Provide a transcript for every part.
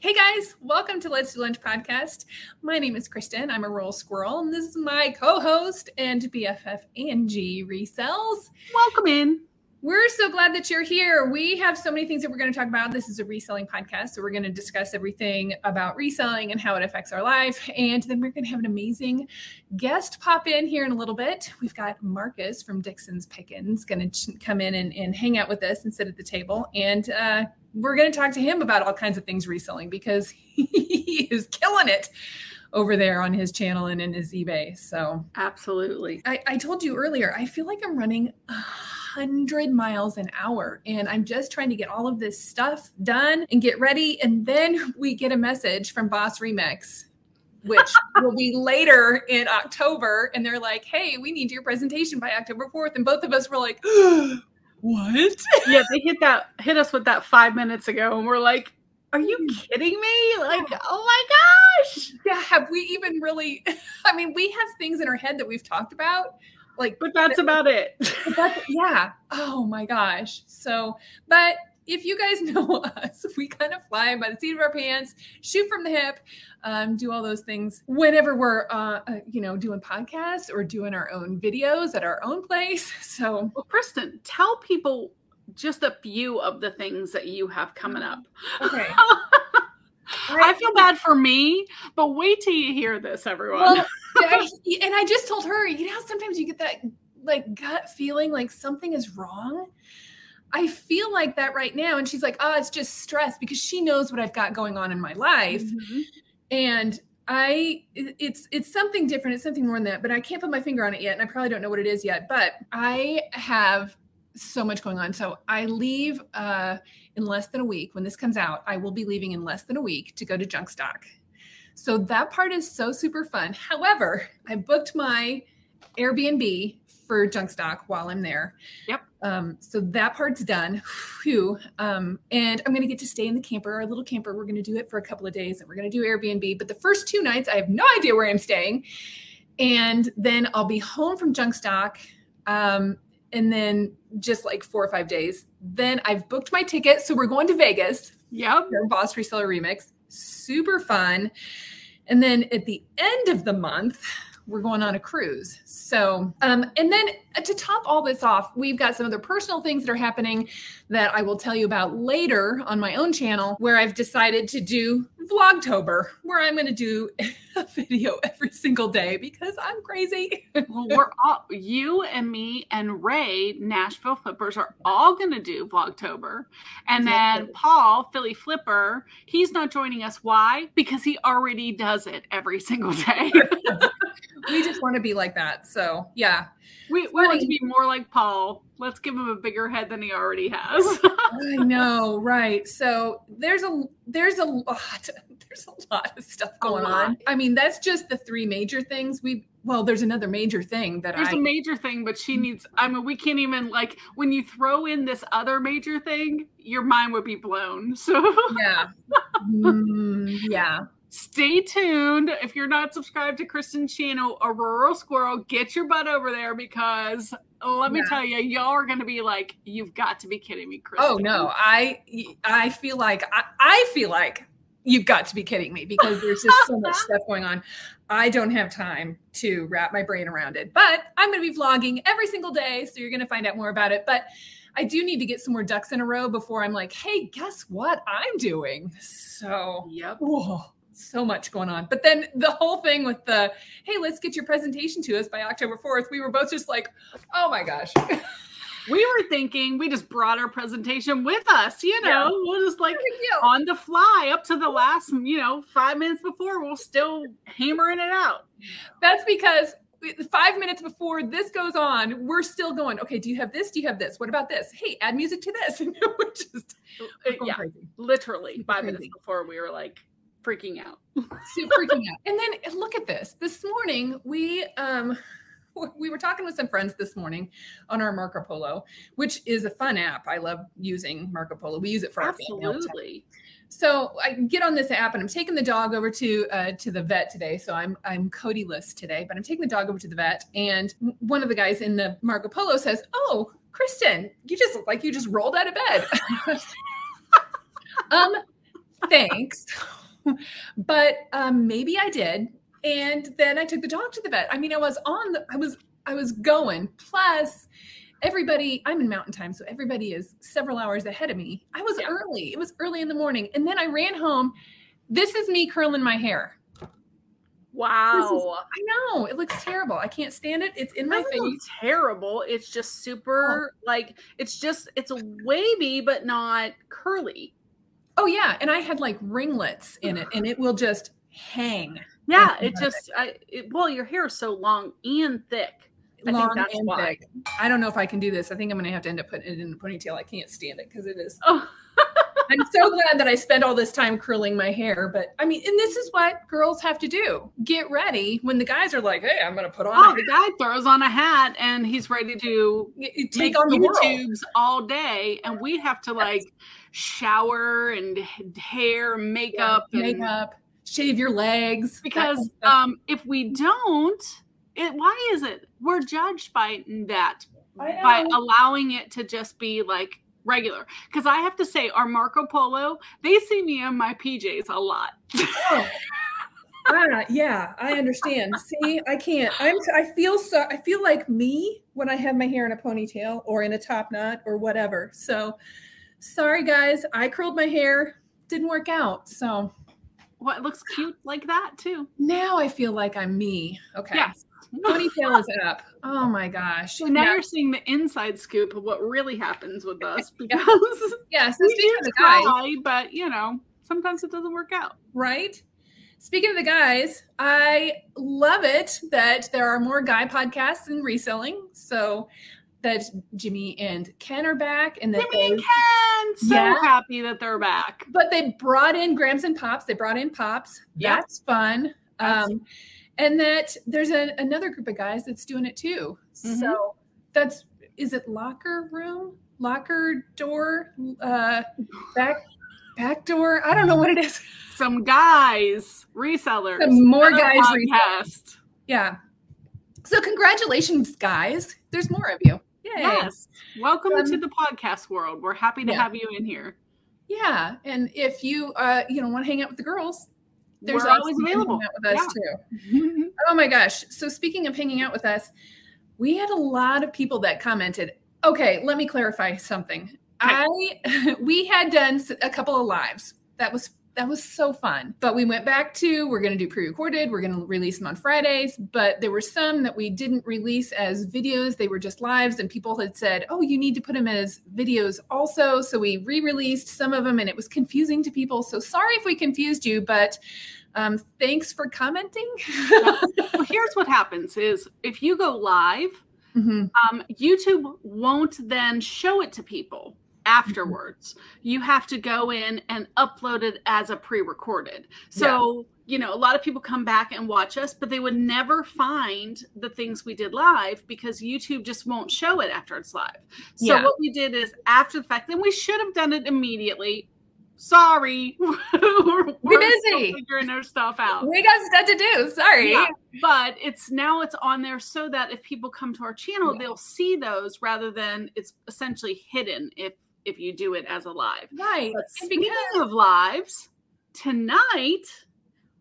Hey guys, welcome to Let's Do Lunch podcast. My name is Kristen. I'm a rural squirrel, and this is my co-host and BFF Angie Resells. Welcome in. We're so glad that you're here. We have so many things that we're going to talk about. This is a reselling podcast, so we're going to discuss everything about reselling and how it affects our life. And then we're going to have an amazing guest pop in here in a little bit. We've got Marcus from Dixon's Pickins going to come in and, and, hang out with us and sit at the table. And uh, we're going to talk to him about all kinds of things reselling because he is killing it over there on his channel and in his eBay. So absolutely. I, I told you earlier, I feel like I'm running a hundred miles an hour. And I'm just trying to get all of this stuff done and get ready. And then we get a message from Boss Remix, which will be later in October. And they're like, hey, we need your presentation by October 4th. And both of us were like, oh what? yeah, they hit that hit us with that five minutes ago, and we're like, are you hmm. kidding me? Like, oh my gosh. Yeah, have we even really I mean, we have things in our head that we've talked about like but that's about it that's, yeah oh my gosh so but if you guys know us we kind of fly by the seat of our pants shoot from the hip um, do all those things whenever we're uh, uh, you know doing podcasts or doing our own videos at our own place so well kristen tell people just a few of the things that you have coming up okay I feel bad for me, but wait till you hear this, everyone. Well, and I just told her, you know, sometimes you get that like gut feeling like something is wrong. I feel like that right now. And she's like, oh, it's just stress because she knows what I've got going on in my life. Mm-hmm. And I it's it's something different. It's something more than that, but I can't put my finger on it yet. And I probably don't know what it is yet. But I have so much going on. So I leave uh in less than a week. When this comes out, I will be leaving in less than a week to go to Junkstock. So that part is so super fun. However, I booked my Airbnb for Junkstock while I'm there. Yep. Um, so that part's done. Whew. Um, and I'm going to get to stay in the camper, our little camper. We're going to do it for a couple of days and we're going to do Airbnb. But the first two nights, I have no idea where I'm staying. And then I'll be home from Junkstock. Um, and then just like four or five days. Then I've booked my ticket. So we're going to Vegas. Yep. Boss Reseller Remix. Super fun. And then at the end of the month, we're going on a cruise. So, um, and then to top all this off, we've got some other personal things that are happening that I will tell you about later on my own channel, where I've decided to do Vlogtober, where I'm going to do a video every single day because I'm crazy. well, we're all you and me and Ray Nashville Flippers are all going to do Vlogtober, and then Paul Philly Flipper, he's not joining us. Why? Because he already does it every single day. we just want to be like that. So yeah. We, we want to be more like Paul. Let's give him a bigger head than he already has. I know, right? So there's a there's a lot there's a lot of stuff going on. I mean, that's just the three major things we well, there's another major thing that there's I, a major thing, but she needs. I mean, we can't even like when you throw in this other major thing, your mind would be blown. So yeah, mm, yeah stay tuned. If you're not subscribed to Kristen's channel, a rural squirrel, get your butt over there because let me yeah. tell you, y'all are going to be like, you've got to be kidding me, oh, Kristen. Oh no, I I feel like I, I feel like you've got to be kidding me because there's just so much stuff going on. I don't have time to wrap my brain around it, but I'm going to be vlogging every single day, so you're going to find out more about it. But I do need to get some more ducks in a row before I'm like, hey, guess what I'm doing? So, yep. Whoa so much going on. But then the whole thing with the, hey, let's get your presentation to us by October 4th, we were both just like, oh my gosh. we were thinking we just brought our presentation with us, you know, yeah. we'll just like on the fly up to the last, you know, five minutes before, we'll still hammering it out. That's because five minutes before this goes on, we're still going, okay, do you have this? Do you have this? What about this? Hey, add music to this. And we're just, yeah, crazy. literally five crazy. minutes before we were like, freaking out. Super freaking out. And then look at this. This morning we um we were talking with some friends this morning on our Marco Polo, which is a fun app. I love using Marco Polo. We use it for absolutely. So I get on this app and I'm taking the dog over to uh, to the vet today. So I'm I'm Cody-less today, but I'm taking the dog over to the vet, and one of the guys in the Marco Polo says, "Oh, Kristen, you just look like you just rolled out of bed." um, thanks. But um, maybe I did. And then I took the dog to the vet. I mean, I was on the, I was, I was going. Plus, everybody, I'm in mountain time, so everybody is several hours ahead of me. I was yeah. early. It was early in the morning. And then I ran home. This is me curling my hair. Wow. Is, I know. It looks terrible. I can't stand it. It's in my face. Terrible. It's just super oh. like it's just it's wavy but not curly. Oh yeah, and I had like ringlets in it and it will just hang. Yeah, it just I it, well your hair is so long and thick. I long and why. thick. I don't know if I can do this. I think I'm going to have to end up putting it in a ponytail. I can't stand it because it is. Oh. I'm so glad that I spent all this time curling my hair. But I mean, and this is what girls have to do get ready when the guys are like, hey, I'm going to put on. Oh, the guy throws on a hat and he's ready to take on the YouTubes all day. And we have to like shower and hair, makeup, yeah, makeup, shave your legs. Because um, if we don't, it, why is it we're judged by that by allowing it to just be like regular. Because I have to say, our Marco Polo, they see me in my PJs a lot. oh. ah, yeah, I understand. See, I can't. I'm. I feel so. I feel like me when I have my hair in a ponytail or in a top knot or whatever. So, sorry guys, I curled my hair. Didn't work out. So, well, it looks cute like that too. Now I feel like I'm me. Okay. Yes ponytail is up. Oh my gosh. So now yeah. you're seeing the inside scoop of what really happens with us because yeah, so speaking of the guys, try, but you know, sometimes it doesn't work out. Right? Speaking of the guys, I love it that there are more guy podcasts in reselling. So that Jimmy and Ken are back and that Jimmy and Ken so yeah, happy that they're back. But they brought in Grams and Pops. They brought in Pops. Yep. That's fun. That's um and that there's a, another group of guys that's doing it too. Mm-hmm. So that's is it locker room, locker door, uh, back back door? I don't know what it is. Some guys resellers. Some more guys podcast. Yeah. So congratulations, guys. There's more of you. Yay. Yes. Welcome um, to the podcast world. We're happy to yeah. have you in here. Yeah, and if you uh you know want to hang out with the girls, there's We're always available with us yeah. too. oh my gosh! So speaking of hanging out with us, we had a lot of people that commented. Okay, let me clarify something. Okay. I we had done a couple of lives. That was that was so fun. But we went back to we're going to do pre-recorded. We're going to release them on Fridays. But there were some that we didn't release as videos. They were just lives, and people had said, "Oh, you need to put them as videos also." So we re-released some of them, and it was confusing to people. So sorry if we confused you, but um, thanks for commenting. well, here's what happens: is if you go live, mm-hmm. um, YouTube won't then show it to people afterwards. You have to go in and upload it as a pre recorded. So, yeah. you know, a lot of people come back and watch us, but they would never find the things we did live because YouTube just won't show it after it's live. So, yeah. what we did is after the fact, then we should have done it immediately. Sorry, we're, we're busy figuring our stuff out. We got stuff to do. Sorry, yeah, but it's now it's on there so that if people come to our channel, they'll see those rather than it's essentially hidden if if you do it as a live. Right. But speaking because- of lives, tonight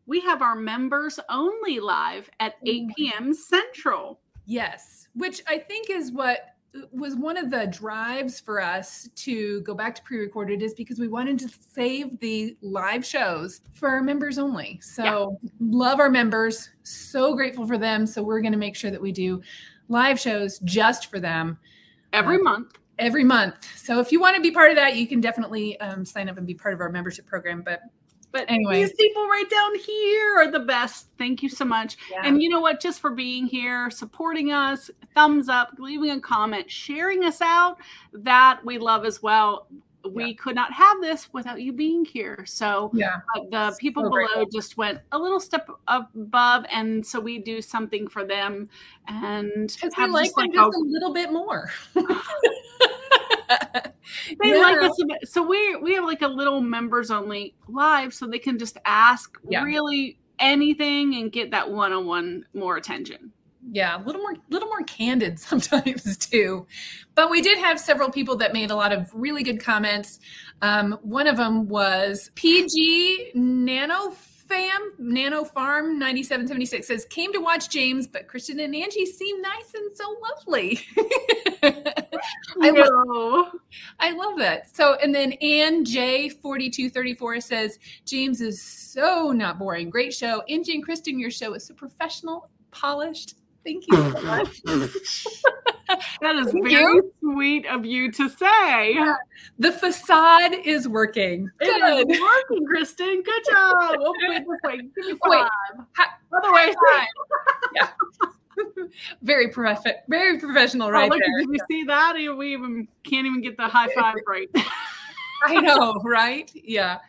we have our members only live at 8 p.m. Central. Yes, which I think is what was one of the drives for us to go back to pre-recorded is because we wanted to save the live shows for our members only. So yeah. love our members, so grateful for them. So we're going to make sure that we do live shows just for them every um, month every month. So if you want to be part of that, you can definitely um, sign up and be part of our membership program. But but anyway, these people right down here are the best. Thank you so much. Yeah. And you know what? Just for being here, supporting us, thumbs up, leaving a comment, sharing us out, that we love as well. We yeah. could not have this without you being here. So yeah, uh, the people so below just went a little step above, and so we do something for them, and because we like them like just a little bit more. they yeah. like us so we we have like a little members only live so they can just ask yeah. really anything and get that one-on-one more attention yeah, a little more, little more candid sometimes too. But we did have several people that made a lot of really good comments. Um, one of them was PG Nano fam nano farm 9776 says came to watch james but kristen and angie seem nice and so lovely. I, love, I love that. So and then ann j 4234 says james is so not boring. Great show. Angie and kristen your show is so professional polished thank you so much that is Thank very you. sweet of you to say. Yeah. The facade is working. Good. It is working, Kristen. Good job. Oh, wait, wait, give me five. Wait. Ha- Other way, yeah. very prof- very professional, right oh, look, there. Did you see that? We even can't even get the high five right. I know, right? Yeah.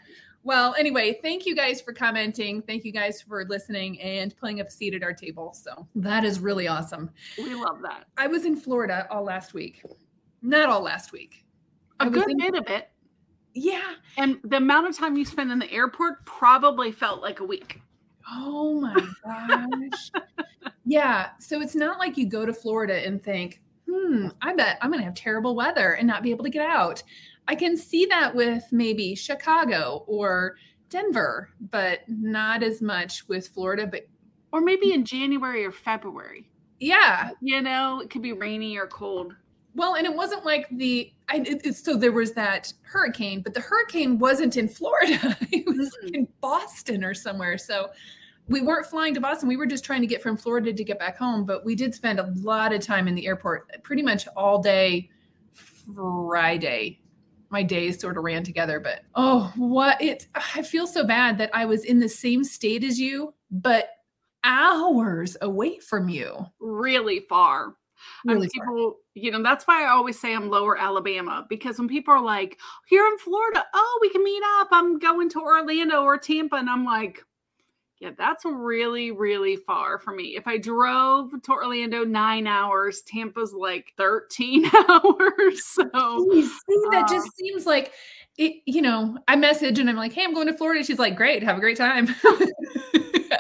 Well, anyway, thank you guys for commenting. Thank you guys for listening and playing a seat at our table. So that is really awesome. We love that. I was in Florida all last week. Not all last week. A good in- bit of it. Yeah. And the amount of time you spend in the airport probably felt like a week. Oh my gosh. yeah. So it's not like you go to Florida and think, hmm, I bet I'm going to have terrible weather and not be able to get out. I can see that with maybe Chicago or Denver, but not as much with Florida. But or maybe in January or February. Yeah, you know, it could be rainy or cold. Well, and it wasn't like the I, it, so there was that hurricane, but the hurricane wasn't in Florida; it was mm-hmm. in Boston or somewhere. So we weren't flying to Boston. We were just trying to get from Florida to get back home. But we did spend a lot of time in the airport, pretty much all day Friday my days sort of ran together but oh what it i feel so bad that i was in the same state as you but hours away from you really far really people, you know, that's why I always say I'm lower Alabama because when people are like, here in Florida, oh, we can meet up. I'm going to Orlando or Tampa. And I'm like, yeah, that's really, really far for me. If I drove to Orlando nine hours, Tampa's like 13 hours. So see, that uh, just seems like it, you know, I message and I'm like, hey, I'm going to Florida. She's like, great, have a great time.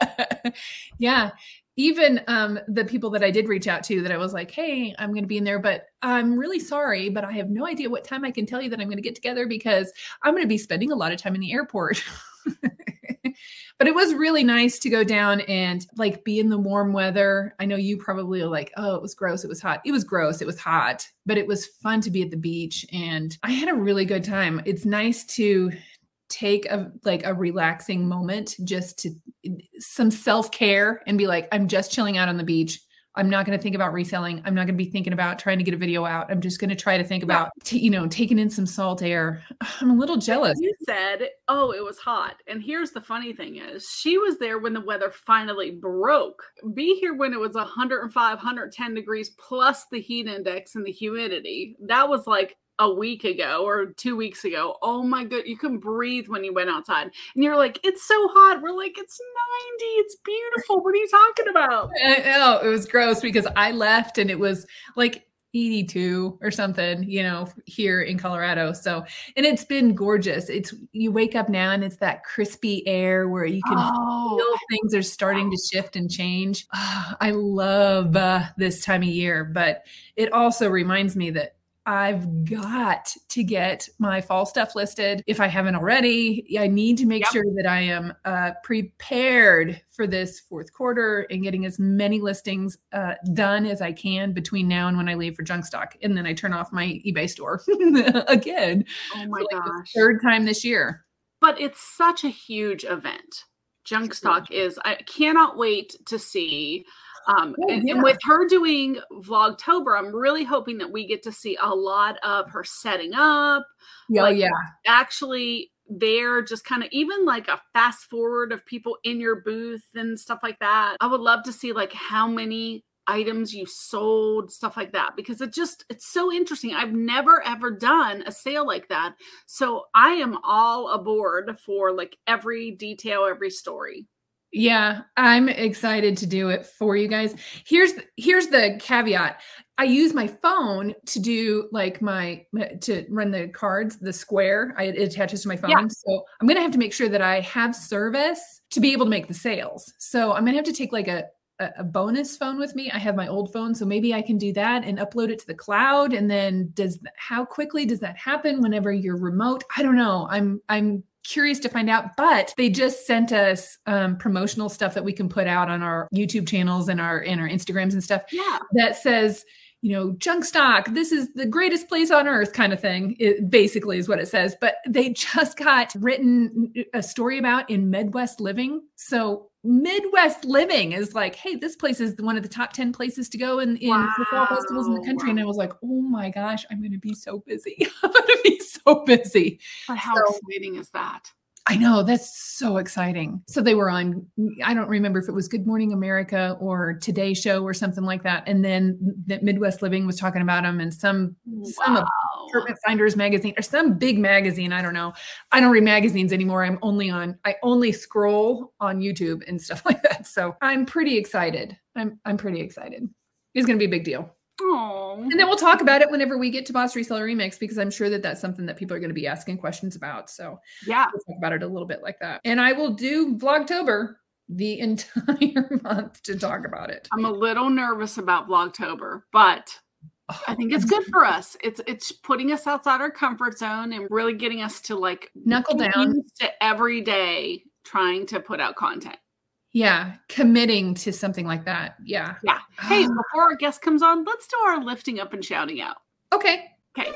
yeah. Even um, the people that I did reach out to that I was like, hey, I'm going to be in there, but I'm really sorry, but I have no idea what time I can tell you that I'm going to get together because I'm going to be spending a lot of time in the airport. but it was really nice to go down and like be in the warm weather. I know you probably are like, oh, it was gross. It was hot. It was gross. It was hot, but it was fun to be at the beach. And I had a really good time. It's nice to take a like a relaxing moment just to some self-care and be like i'm just chilling out on the beach I'm not going to think about reselling. I'm not going to be thinking about trying to get a video out. I'm just going to try to think about, t- you know, taking in some salt air. I'm a little jealous. You said, oh, it was hot. And here's the funny thing is she was there when the weather finally broke. Be here when it was 105, 110 degrees plus the heat index and the humidity. That was like a week ago or two weeks ago. Oh my god, you couldn't breathe when you went outside. And you're like, it's so hot. We're like, it's 90. It's beautiful. What are you talking about? I know it was gross because I left and it was like 82 or something, you know, here in Colorado. So, and it's been gorgeous. It's you wake up now and it's that crispy air where you can oh. feel things are starting to shift and change. Oh, I love uh, this time of year, but it also reminds me that I've got to get my fall stuff listed if I haven't already. I need to make yep. sure that I am uh, prepared for this fourth quarter and getting as many listings uh, done as I can between now and when I leave for Junkstock. And then I turn off my eBay store again. Oh my like gosh. third time this year. But it's such a huge event. Junkstock is, I cannot wait to see um, oh, and, yeah. and, with her doing Vlogtober, I'm really hoping that we get to see a lot of her setting up. Yeah, like, yeah. Actually, there, just kind of even like a fast forward of people in your booth and stuff like that. I would love to see like how many items you sold stuff like that because it just it's so interesting i've never ever done a sale like that so i am all aboard for like every detail every story yeah, I'm excited to do it for you guys. Here's here's the caveat. I use my phone to do like my to run the cards, the square. I, it attaches to my phone. Yeah. So I'm gonna have to make sure that I have service to be able to make the sales. So I'm gonna have to take like a a, a bonus phone with me. I have my old phone, so maybe I can do that and upload it to the cloud. And then does how quickly does that happen whenever you're remote? I don't know. I'm I'm curious to find out but they just sent us um, promotional stuff that we can put out on our youtube channels and our and our instagrams and stuff Yeah. that says you know Junkstock this is the greatest place on earth kind of thing it basically is what it says but they just got written a story about in midwest living so midwest living is like hey this place is one of the top 10 places to go in, in for fall festivals in the country. And i was like oh my gosh i'm going to be so busy. I'm going to be so busy. But how So- exciting is that? I know that's so exciting. So they were on, I don't remember if it was Good Morning America or Today Show or something like that. And then that Midwest Living was talking about them and some some of Wow. Apartment Finders magazine or some big magazine. I don't know. I don't read magazines anymore. I'm only on, I only scroll on YouTube and stuff like that. So I'm pretty excited. I'm I'm pretty excited. It's going to be a big deal. Aw. And then we'll talk about it whenever we get to Boss Reseller Remix because I'm sure that that's something that people are going to be asking questions about. So Yeah. we'll talk about it a little bit like that. And I will do Vlogtober the entire month to talk about it. I'm a little nervous about Vlogtober, but I think it's good for us. It's it's putting us outside our comfort zone and really getting us to like Knuckle down. to every day trying to put out content. Yeah, committing to something like that. Yeah. Yeah. Hey, Ah. before our guest comes on, let's do our lifting up and shouting out. Okay. Okay.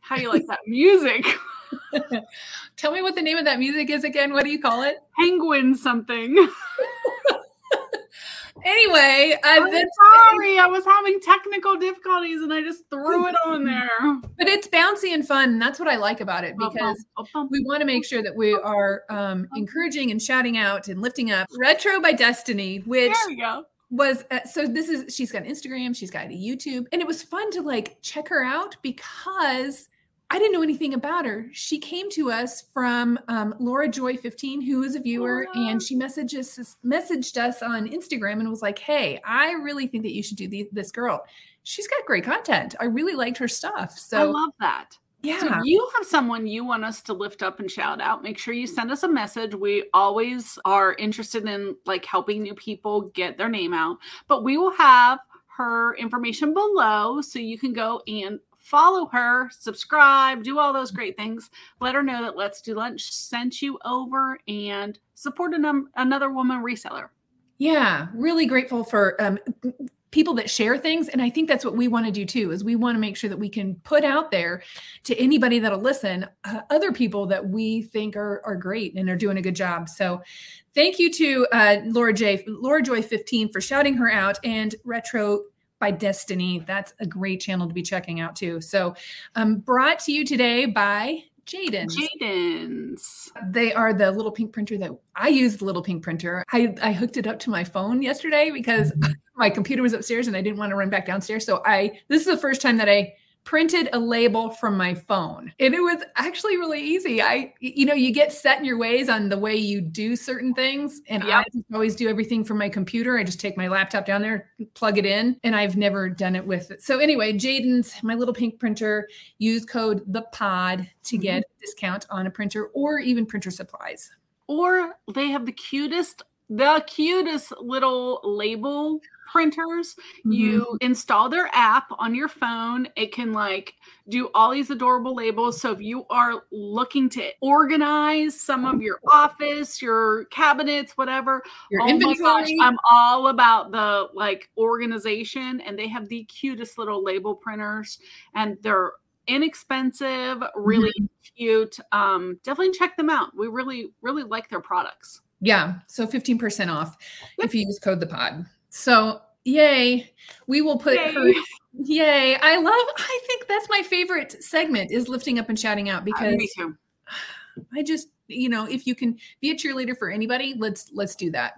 How you like that music? Tell me what the name of that music is again. What do you call it? Penguin something. Anyway, uh, I'm sorry, I was having technical difficulties and I just threw it on there. but it's bouncy and fun. And that's what I like about it because we want to make sure that we are um, encouraging and shouting out and lifting up Retro by Destiny, which there we go. was uh, so this is she's got Instagram, she's got a YouTube, and it was fun to like check her out because I didn't know anything about her. She came to us from um, Laura Joy 15, who is a viewer, and she messaged us messaged us on Instagram and was like, "Hey, I really think that you should do the, this girl. She's got great content. I really liked her stuff." So I love that. yeah, So you have someone you want us to lift up and shout out. Make sure you send us a message. We always are interested in like helping new people get their name out. But we will have her information below so you can go and follow her, subscribe, do all those great things. Let her know that Let's Do Lunch sent you over and support a num- another woman reseller. Yeah, really grateful for um, people that share things, and I think that's what we want to do too. Is we want to make sure that we can put out there to anybody that'll listen, uh, other people that we think are are great and are doing a good job. So, thank you to uh, Laura J, Laura Joy fifteen for shouting her out, and Retro by Destiny. That's a great channel to be checking out too. So, um, brought to you today by Jaden. Jadens. They are the little pink printer that I use. The little pink printer. I, I hooked it up to my phone yesterday because my computer was upstairs and I didn't want to run back downstairs. So I this is the first time that I printed a label from my phone. And it was actually really easy. I you know you get set in your ways on the way you do certain things. And i just always do everything from my computer. I just take my laptop down there plug it in and i've never done it with it. So anyway jadens my little pink printer use code the pod to mm-hmm. get a discount on a printer or even printer supplies. Or they have the cutest the cutest little label printers Mm-hmm. you install their app on your phone. It can like do all these adorable labels. So if you are looking to organize some of your office your cabinets whatever your oh my gosh i'm all about the like organization. And they have the cutest little label printers and they're inexpensive really cute. Um definitely check them out. We really really like their products. Yeah. So 15% off if you use code the pod. So yay. We will put Yay. her yay. I love I think that's my favorite segment is lifting up and shouting out Uh, because me too I just, you know, if you can be a cheerleader for anybody, let's let's do that.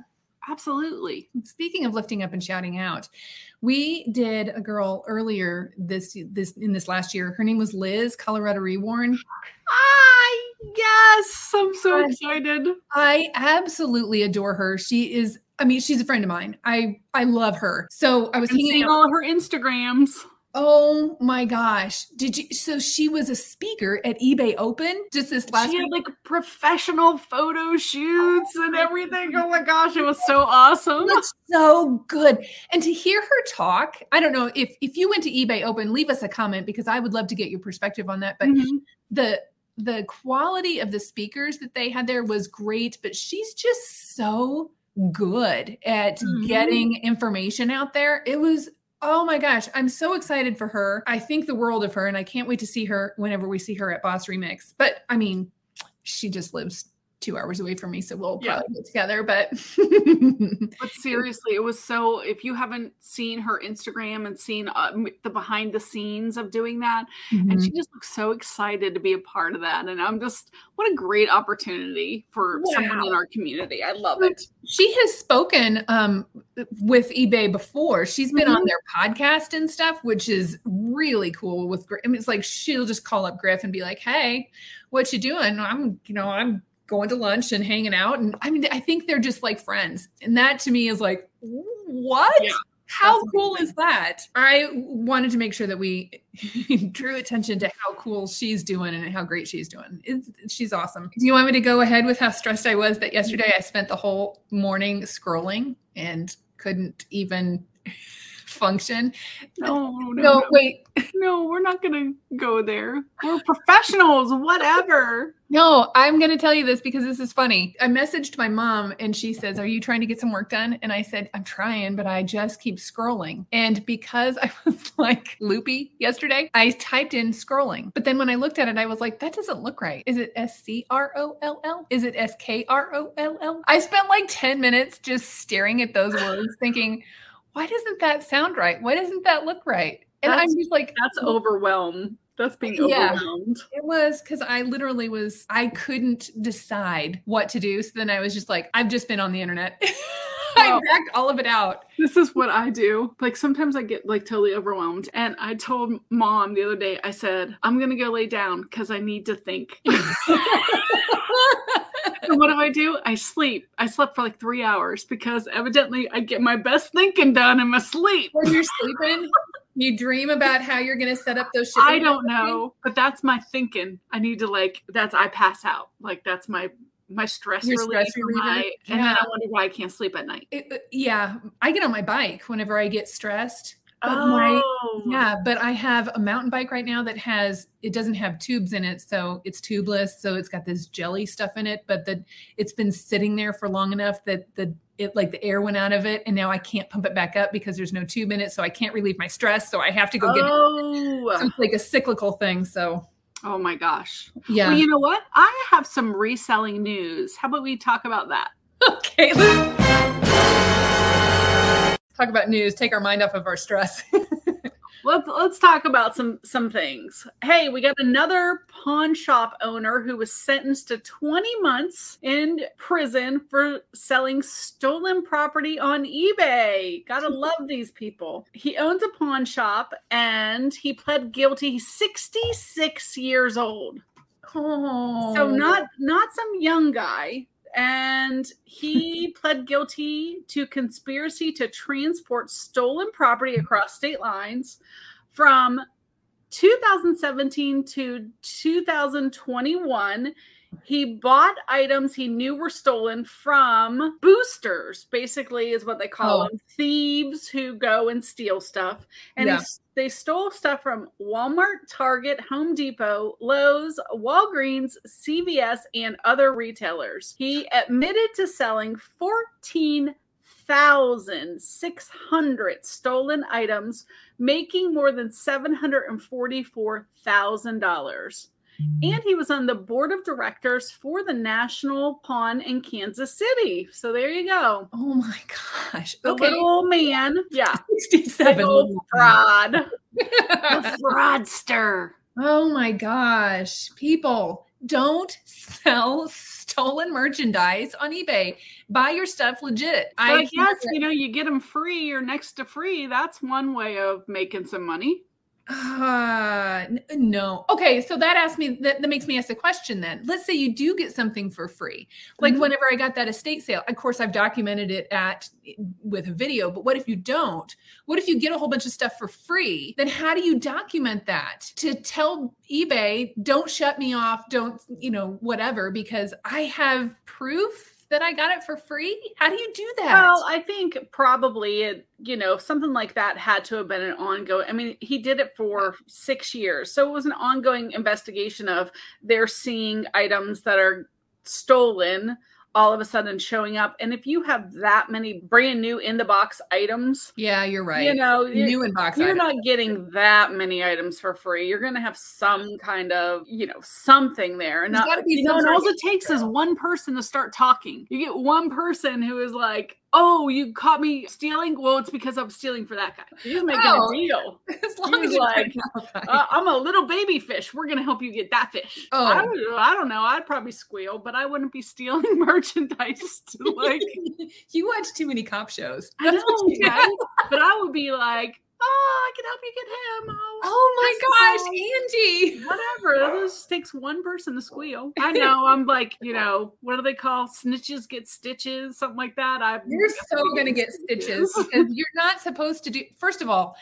absolutely Speaking of lifting up and shouting out, we did a girl earlier this this in this last year. Her name was Liz Colorado Reworn. ah yes i'm so I- excited I absolutely adore her. She is I mean, she's a friend of mine. I I love her. So I was seeing out all her instagrams Oh my gosh. Did you so she was a speaker at eBay Open just this last she had week? like professional photo shoots and everything. Oh my gosh, it was so awesome. That's so good. And to hear her talk, I don't know if if you went to eBay Open, leave us a comment because I would love to get your perspective on that. But Mhm. the the quality of the speakers that they had there was great, but she's just so good at Mhm. getting information out there. It was oh my gosh, I'm so excited for her. I think the world of her and I can't wait to see her whenever we see her at Boss Remix. But I mean, she just lives 2 hours away from me, so we'll Yeah. probably get together, but But seriously, it was so. If you haven't seen her Instagram and seen uh, the behind the scenes of doing that, and Mhm. she just looks so excited to be a part of that, and I'm just what a great opportunity for someone in our community. I love it. she has spoken um, with eBay before. She's been on Mhm. their podcast and stuff, which is really cool. With I mean, it's like she'll just call up Griff and be like, "Hey, what you doing? I'm, you know, I'm going to lunch and hanging out." And I mean, I think they're just like friends, and that to me is like, what? Yeah, How cool amazing. is that? I wanted to make sure that we drew attention to how cool she's doing and how great she's doing. It's, she's awesome. Do you want me to go ahead with how stressed I was that yesterday I spent the whole morning scrolling and couldn't even function? No, no, No, no, wait. no, we're not gonna go there. We're professionals. Whatever. No, I'm going to tell you this because this is funny. I messaged my mom and she says, Are you trying to get some work done? And I said, I'm trying, but I just keep scrolling. And because I was like loopy yesterday, I typed in scrolling. But then when I looked at it, I was like, That doesn't look right. Is it S C R O L L? Is it S K R O L L? I spent like 10 minutes just staring at those words, thinking, Why doesn't that sound right? Why doesn't that look right? And I'm just like, That's overwhelm. That's being Yeah. overwhelmed. It was because I literally was, I couldn't decide what to do. So then I was just like, I've just been on the internet. I backed all of it out. This is what I do. Like sometimes I get like totally overwhelmed. And I told mom the other day, I said, I'm gonna go lay down because I need to think. And what do I do? I sleep. I slept for like three hours because evidently I get my best thinking done in my sleep. when you're sleeping, you dream about how you're going to set up those I don't know, but that's my thinking. I need to like that's I pass out. Like that's my my stress Your relief. stress reliever? my- and then I wonder why I can't sleep at night. It- uh, yeah, I get on my bike whenever I get stressed. But my- Oh, Yeah, but I have a mountain bike right now that has it doesn't have tubes in it, so it's tubeless. So it's got this jelly stuff in it, but the it's been sitting there for long enough that the it like the air went out of it, and now I can't pump it back up because there's no tube in it. So I can't relieve my stress. So I have to go get it. So Oh, it's like a cyclical thing. So oh my gosh. yeah. Well, you know what? I have some reselling news. How about we talk about that? okay. Talk about news. Take our mind off of our stress. Let's let's talk about some some things. Hey, we got another pawn shop owner who was sentenced to 20 months in prison for selling stolen property on eBay. Gotta love these people. He owns a pawn shop and he pled guilty. He's 66 years old. oh, So not not some young guy. And he pled guilty to conspiracy to transport stolen property across state lines from 2017 to 2021. He bought items he knew were stolen from boosters, basically, is what they call Oh. them thieves who go and steal stuff. And Yeah. they stole stuff from Walmart, Target, Home Depot, Lowe's, Walgreens, CVS, and other retailers. He admitted to selling 14,600 stolen items, making more than $744,000 and Mm-hmm. he was on the board of directors for the National Pawn in Kansas City. So there you go. Oh my gosh. The Okay. little man. Yeah. 67. old fraud. The fraudster. oh my gosh. People, don't sell stolen merchandise on eBay. Buy your stuff legit. But I guess, you know, you get them free or next to free. That's one way of making some money. Uh, no. Okay, so that asks me that, that makes me ask a question then. Let's say you do get something for free. Like Mhm. whenever I got that estate sale, of course I've documented it at with a video, but what if you don't? What if you get a whole bunch of stuff for free? Then how do you document that? To tell eBay, don't shut me off, don't, you know, whatever because I have proof that I got it for free? How do you do that? Well, I think probably it, you know, something like that had to have been an ongoing. I mean, he did it for six years. So it was an ongoing investigation of they're seeing items that are stolen all of a sudden showing up. And if you have that many brand new in the box items, yeah, you're right. you know, New in box you're items. not getting that many items for free. You're going to have some kind of, you know, something there. And not, you know, and all it takes is one person to start talking. You get one person who is like, "Oh, you caught me stealing." Well, it's because I'm stealing for that guy. He's making Oh. a deal. as long He's as like, Uh, I'm a little baby fish. We're gonna help you get that fish. Oh. I, would, I don't know. I'd probably squeal, but I wouldn't be stealing merchandise to like. you watch too many cop shows. I That's what know, right? But I would be like, "Oh, I can help you get him." Oh, Oh my gosh, Angie. whatever. It just takes one person to squeal. I know. I'm like, you know, what do they call snitches get stitches, something like that. I You're so gonna get stitches because you're not supposed to do. First of all,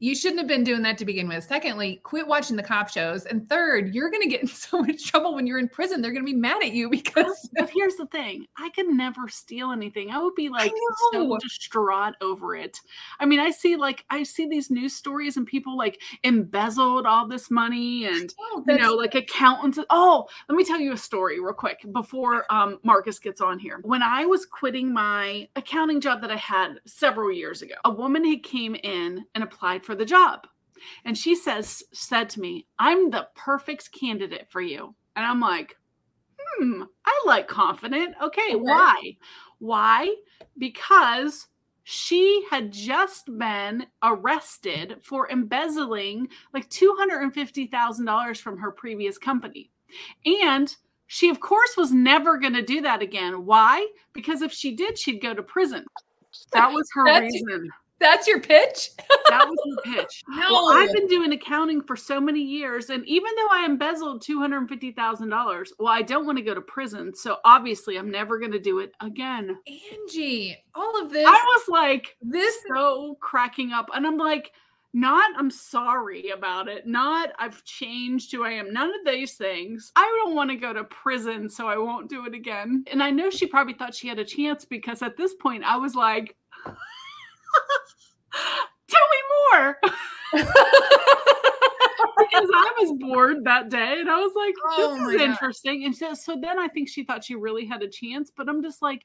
you shouldn't have been doing that to begin with. Secondly, quit watching the cop shows. And third, you're gonna get in so much trouble when you're in prison. They're gonna be mad at you because But here's the thing: I could never steal anything. I would be like so distraught over it. I mean, I see like I see these news stories and people like embezzled all this money and you know like accountants. Oh, let me tell you a story real quick before um, Marcus gets on here. When I was quitting my accounting job that I had several years ago, a woman had came in and applied for the job. And she says said to me, "I'm the perfect candidate for you." And I'm like, "Hmm, I like confident. Okay, Okay. why? Why? Because she had just been arrested for embezzling like $250,000 from her previous company. And she, of course, was never going to do that again. Why? Because if she did, she'd go to prison. That was her reason. That's your pitch. That was her pitch. No, Well, I've been doing accounting for so many years, and even though I embezzled two hundred fifty thousand dollars, well, I don't want to go to prison, so obviously, I'm never going to do it again. Angie. All of this. I was like this so cracking up, and I'm like, not I'm sorry about it, not I've changed who I am, none of these things. I don't want to go to prison, so I won't do it again. And I know she probably thought she had a chance because at this point, I was like. Tell me more. because I was bored that day and I was like, Oh this my is God. interesting. And so, so then I think she thought she really had a chance, but I'm just like,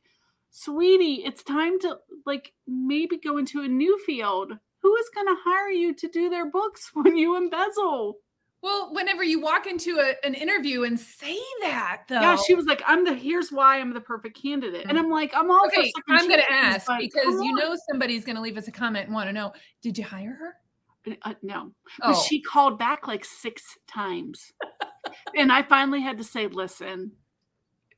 sweetie, it's time to like maybe go into a new field. Who is going to hire you to do their books when you embezzle? Well, whenever you walk into a, an interview and say that, though. Yeah, she was like, I'm the here's why I'm the perfect candidate. And I'm like, I'm all Okay, I'm going to ask but because you know somebody's going to leave us a comment and want to know, did you hire her? Uh, no. Oh, But she called back like six times. and I finally had to say, listen,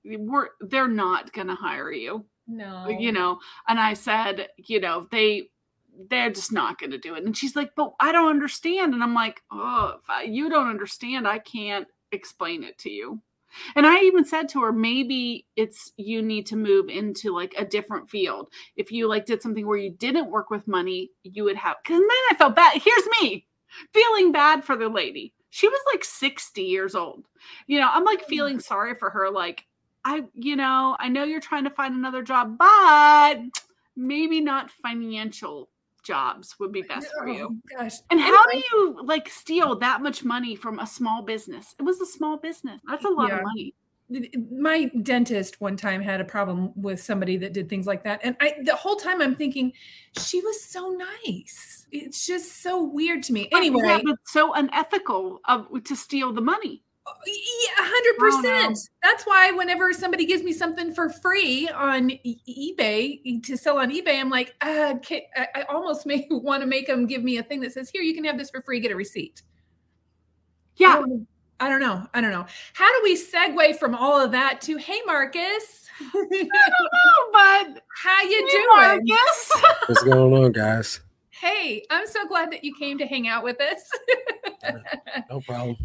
we're they're not gonna hire you. no. You know, and I said, you know, they they're just not gonna do it. And she's like, but I don't understand. And I'm like, oh, if I, you don't understand, I can't explain it to you. And I even said to her, maybe it's you need to move into like a different field. If you like did something where you didn't work with money, you would have. Because then I felt bad. Here's me feeling bad for the lady. She was like 60 years old. You know, I'm like oh feeling sorry for her. Like, I, you know, I know you're trying to find another job, but maybe not financial jobs would be best for you. Oh, gosh. And how do you like steal that much money from a small business? It was a small business. That's a lot Yeah. of money. my dentist one time had a problem with somebody that did things like that and i the whole time i'm thinking she was so nice it's just so weird to me anyway yeah, so unethical of to steal the money. Yeah, 100% Oh, no. that's why whenever somebody gives me something for free on ebay to sell on ebay i'm like uh, can, I, I almost may want to make them give me a thing that says here you can have this for free get a receipt I Yeah. don't- I don't know. I don't know. How do we segue from all of that to hey Marcus? I don't know, but How you Hey, doing? Marcus. What's going on, guys? Hey, I'm so glad that you came to hang out with us. no problem.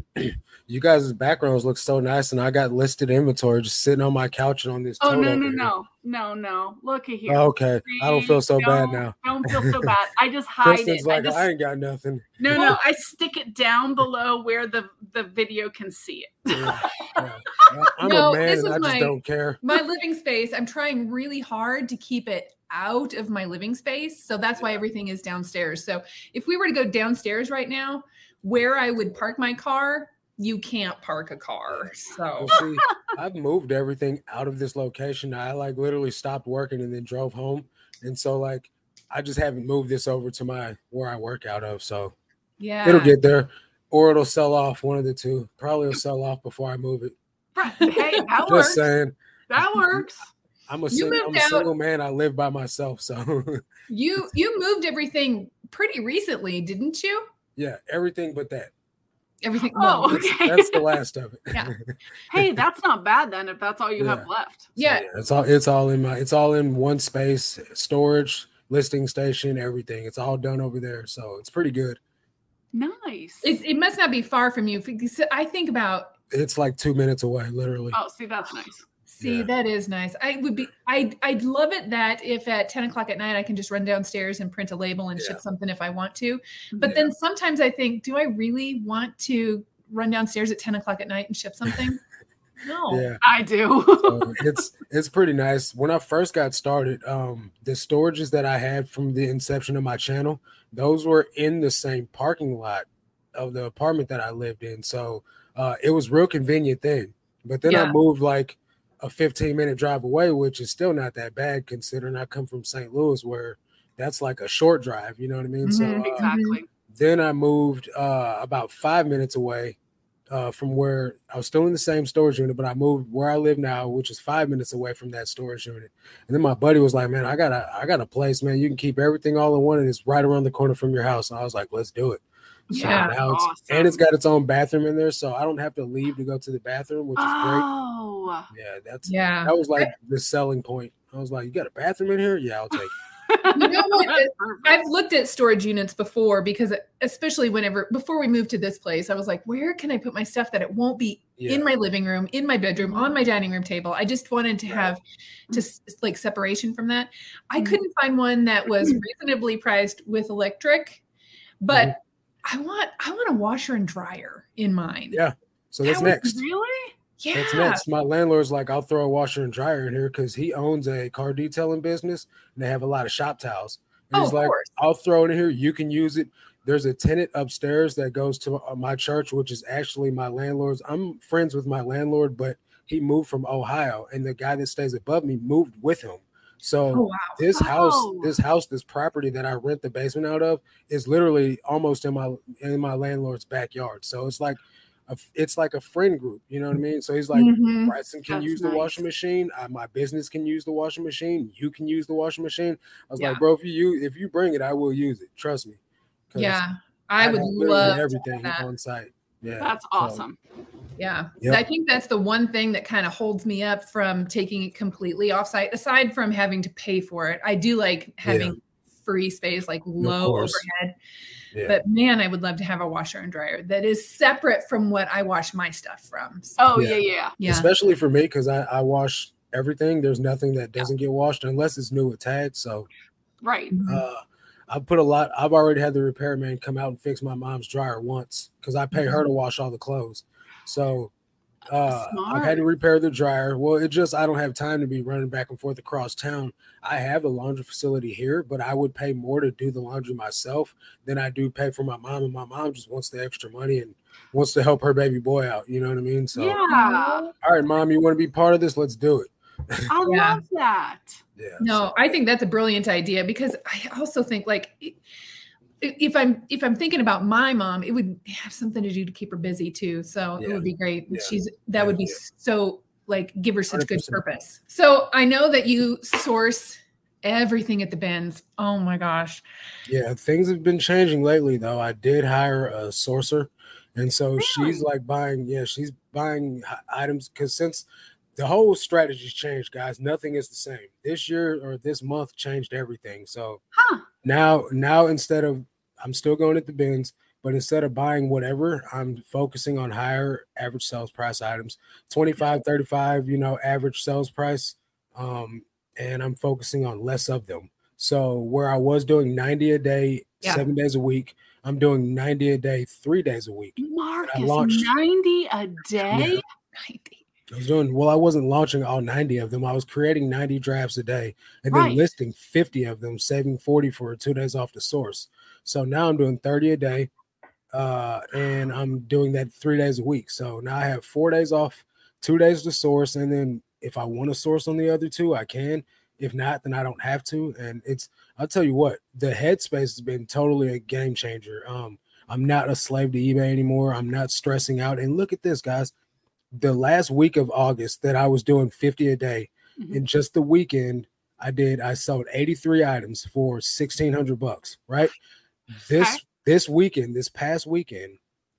You guys' backgrounds look so nice, and I got listed inventory just sitting on my couch and on this. Oh no, no, no, no, no! Look at here. okay, I don't feel so don't, bad now. I don't feel so bad. I just hide Kristen's it. like, I, just, I ain't got nothing. no, no. I stick it down below where the the video can see it. Yeah, yeah. I'm No, a man, this is I just my- don't care. my living space, I'm trying really hard to keep it out of my living space. So that's why everything is downstairs. So if we were to go downstairs right now, where I would park my car, you can't park a car. So see, I've moved everything out of this location. I like literally stopped working and then drove home, and so like I just haven't moved this over to my where I work out of. So yeah. it'll get there, or it'll sell off. One of the two. Probably will sell off before I move it. Hey, that Just works. saying. That works. I'm a, sing- I'm a single man. I live by myself, so you you moved everything pretty recently, didn't you? yeah, everything but that. Everything. Oh, well, okay. That's the last of it. Yeah. Hey, that's not bad then. If that's all you Yeah. have left. So, Yeah. it's all it's all in my it's all in one space, storage, listing station, everything. It's all done over there, so it's pretty good. Nice. It, it must not be far from you. because I think about It's like two minutes away, literally. oh, see, that's nice. See, Yeah. that is nice. I would be I I'd love it that if at 10 o'clock at night I can just run downstairs and print a label and Yeah. ship something if I want to. But Yeah. then sometimes I think, do I really want to run downstairs at 10 o'clock at night and ship something? No. I do. So it's it's pretty nice. When I first got started, um, the storages that I had from the inception of my channel, those were in the same parking lot of the apartment that I lived in. So uh, it was real convenient then. But then I moved like a 15 minute drive away, which is still not that bad considering I come from St. Louis, where that's like a short drive. You know what I mean? Mhm, So uh, exactly. then I moved uh, about five minutes away uh, from where I was still in the same storage unit, but I moved where I live now, which is five minutes away from that storage unit. And then my buddy was like, "Man, I got a I got a place, man. You can keep everything all in one, and it's right around the corner from your house." And I was like, "Let's do it." So Yeah. now it's and it's got its own bathroom in there, so I don't have to leave to go to the bathroom, which is great. Oh, great. Yeah, that's Yeah. that was like the selling point. I was like, "You got a bathroom in here? Yeah, I'll take." it. You know what? I've looked at storage units before because especially whenever before we moved to this place, I was like, where can I put my stuff that it won't be Yeah, in my living room, in my bedroom, on my dining room table. I just wanted to have just like separation from that. I Mhm. couldn't find one that was reasonably priced with electric, but Mm-hmm. I want I want a washer and dryer in mine. Yeah. so That that's was next. really? Yeah. That's next. My landlord's like, I'll throw a washer and dryer in here because he owns a car detailing business and they have a lot of shop towels. And Oh, he's like, course. I'll throw it in here. You can use it. There's a tenant upstairs that goes to uh, my church, which is actually my landlord's. I'm friends with my landlord, but he moved from Ohio, and the guy that stays above me moved with him. So Oh wow. this house, Oh. this house, this property that I rent the basement out of is literally almost in my in my landlord's backyard. So it's like a, it's like a friend group, you know what I mean? So he's like, Mhm. Bryson can That's use the nice. washing machine. Uh, my business can use the washing machine. You can use the washing machine. I was Yeah. like, bro, if you if you bring it, I will use it. Trust me. Yeah. I would have literally love everything on site. Yeah, That's so, awesome. Yeah. Yep. I think that's the one thing that kind of holds me up from taking it completely offsite, aside from having to pay for it. I do like having free space, like low overhead. Yeah. But man, I would love to have a washer and dryer that is separate from what I wash my stuff from. So, Oh Yeah. yeah, yeah. yeah. Especially for me, because I, I wash everything. There's nothing that doesn't get washed unless it's new with tags. So Right. Uh I put a lot. I've already had the repairman come out and fix my mom's dryer once because I pay her to wash all the clothes. So uh, I've had to repair the dryer. Well, it just I don't have time to be running back and forth across town. I have a laundry facility here, but I would pay more to do the laundry myself than I do pay for my mom. And my mom just wants the extra money and wants to help her baby boy out. You know what I mean? So, yeah. all right, mom, you want to be part of this? Let's do it. I Yeah. love that. Yeah. No, I think that's a brilliant idea because I also think like if I'm if I'm thinking about my mom, it would have something to do to keep her busy too. So it would be great. Yeah. She's that would be Yeah. so like give her such good 100%. purpose. So I know that you source everything at the bins. Oh my gosh. Yeah, things have been changing lately though. I did hire a sourcer, and so she's like buying. Yeah, she's buying items because since the whole strategy's changed, guys. Nothing is the same. This year or this month changed everything. So Huh. now, now instead of I'm still going at the bins, but instead of buying whatever, I'm focusing on higher average sales price items, 25, 35, you know, average sales price. Um, and I'm focusing on less of them. So where I was doing 90 a day, Yeah. seven days a week, I'm doing 90 a day, three days a week. Marcus, launched- 90 a day? I was doing well, I wasn't launching all 90 of them. I was creating 90 drafts a day and then Right. listing 50 of them, saving 40 for two days off the source. So now I'm doing 30 a day. Uh, and I'm doing that three days a week. So now I have four days off, two days to source, and then if I want to source on the other two, I can. If not, then I don't have to. And it's I'll tell you what, the headspace has been totally a game changer. Um, I'm not a slave to eBay anymore. I'm not stressing out. And look at this, guys. The last week of August that I was doing 50 a day, Mhm. in just the weekend, I did I sold 83 items for 1600 bucks, right? This Okay. this weekend, this past weekend,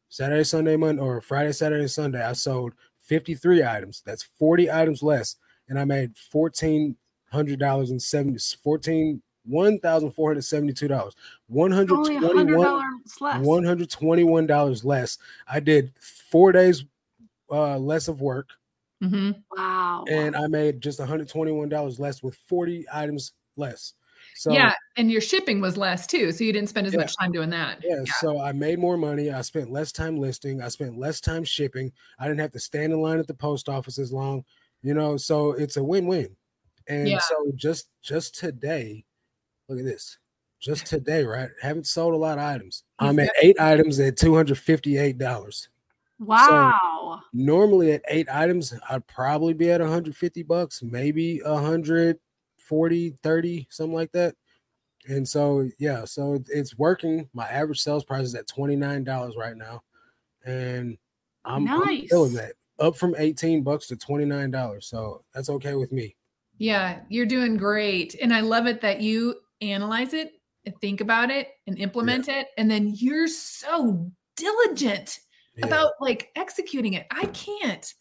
Saturday, Sunday, Monday, or Friday, Saturday, Sunday, I sold 53 items. That's 40 items less, and I made fourteen hundred dollars and seventy fourteen one thousand four hundred seventy two dollars. One hundred twenty one $100 less. one hundred twenty one dollars less. I did four days uh, less of work, hmm Wow. and I made just one hundred twenty one dollars less with forty items less. So yeah, and your shipping was less too, so you didn't spend as Yeah. much time doing that. Yeah, so I made more money. I spent less time listing. I spent less time shipping. I didn't have to stand in line at the post office as long, you know. So it's a win-win. And Yeah. so just just today, look at this. Just today, right? Haven't sold a lot of items. I'm at eight items at two hundred fifty-eight dollars. Wow. Normally at eight items, I'd probably be at 150 bucks, maybe 140, 30, something like that. And so, yeah, so it's working. My average sales price is at $29 right now. And I'm, I'm feeling that up from 18 bucks to $29. So that's okay with me. Yeah, you're doing great. And I love it that you analyze it and think about it and implement it. And then you're so diligent Yeah. about like executing it. I can't.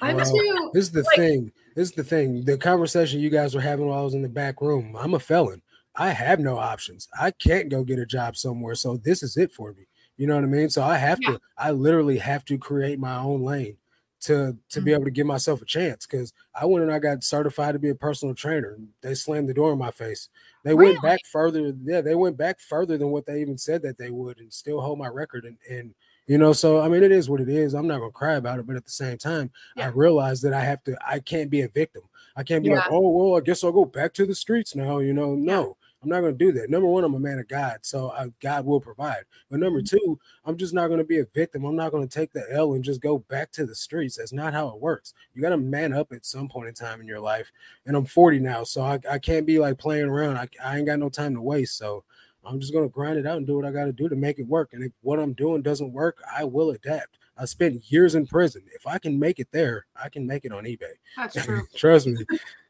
I'm Well, too. This is the like- thing. This is the thing. The conversation you guys were having while I was in the back room. I'm a felon. I have no options. I can't go get a job somewhere. So this is it for me. You know what I mean? So I have Yeah. to, I literally have to create my own lane to to be Mhm. able to give myself a chance. Cause I went and I got certified to be a personal trainer. They slammed the door in my face. They went back further. Yeah, they went back further than what they even said that they would and still hold my record. And and you know, so I mean it is what it is. I'm not gonna cry about it, but at the same time, I realize that I have to, I can't be a victim. I can't be like, oh, well, I guess I'll go back to the streets now. You know, no, I'm not going to do that. Number one, I'm a man of God, so I, God will provide. But number Mm-hmm. two, I'm just not going to be a victim. I'm not going to take the L and just go back to the streets. That's not how it works. You got to man up at some point in time in your life. And I'm 40 now, so I, I can't be like playing around. I, I ain't got no time to waste. So I'm just going to grind it out and do what I got to do to make it work. And if what I'm doing doesn't work, I will adapt. I spent years in prison. If I can make it there, I can make it on eBay. That's true. Trust me.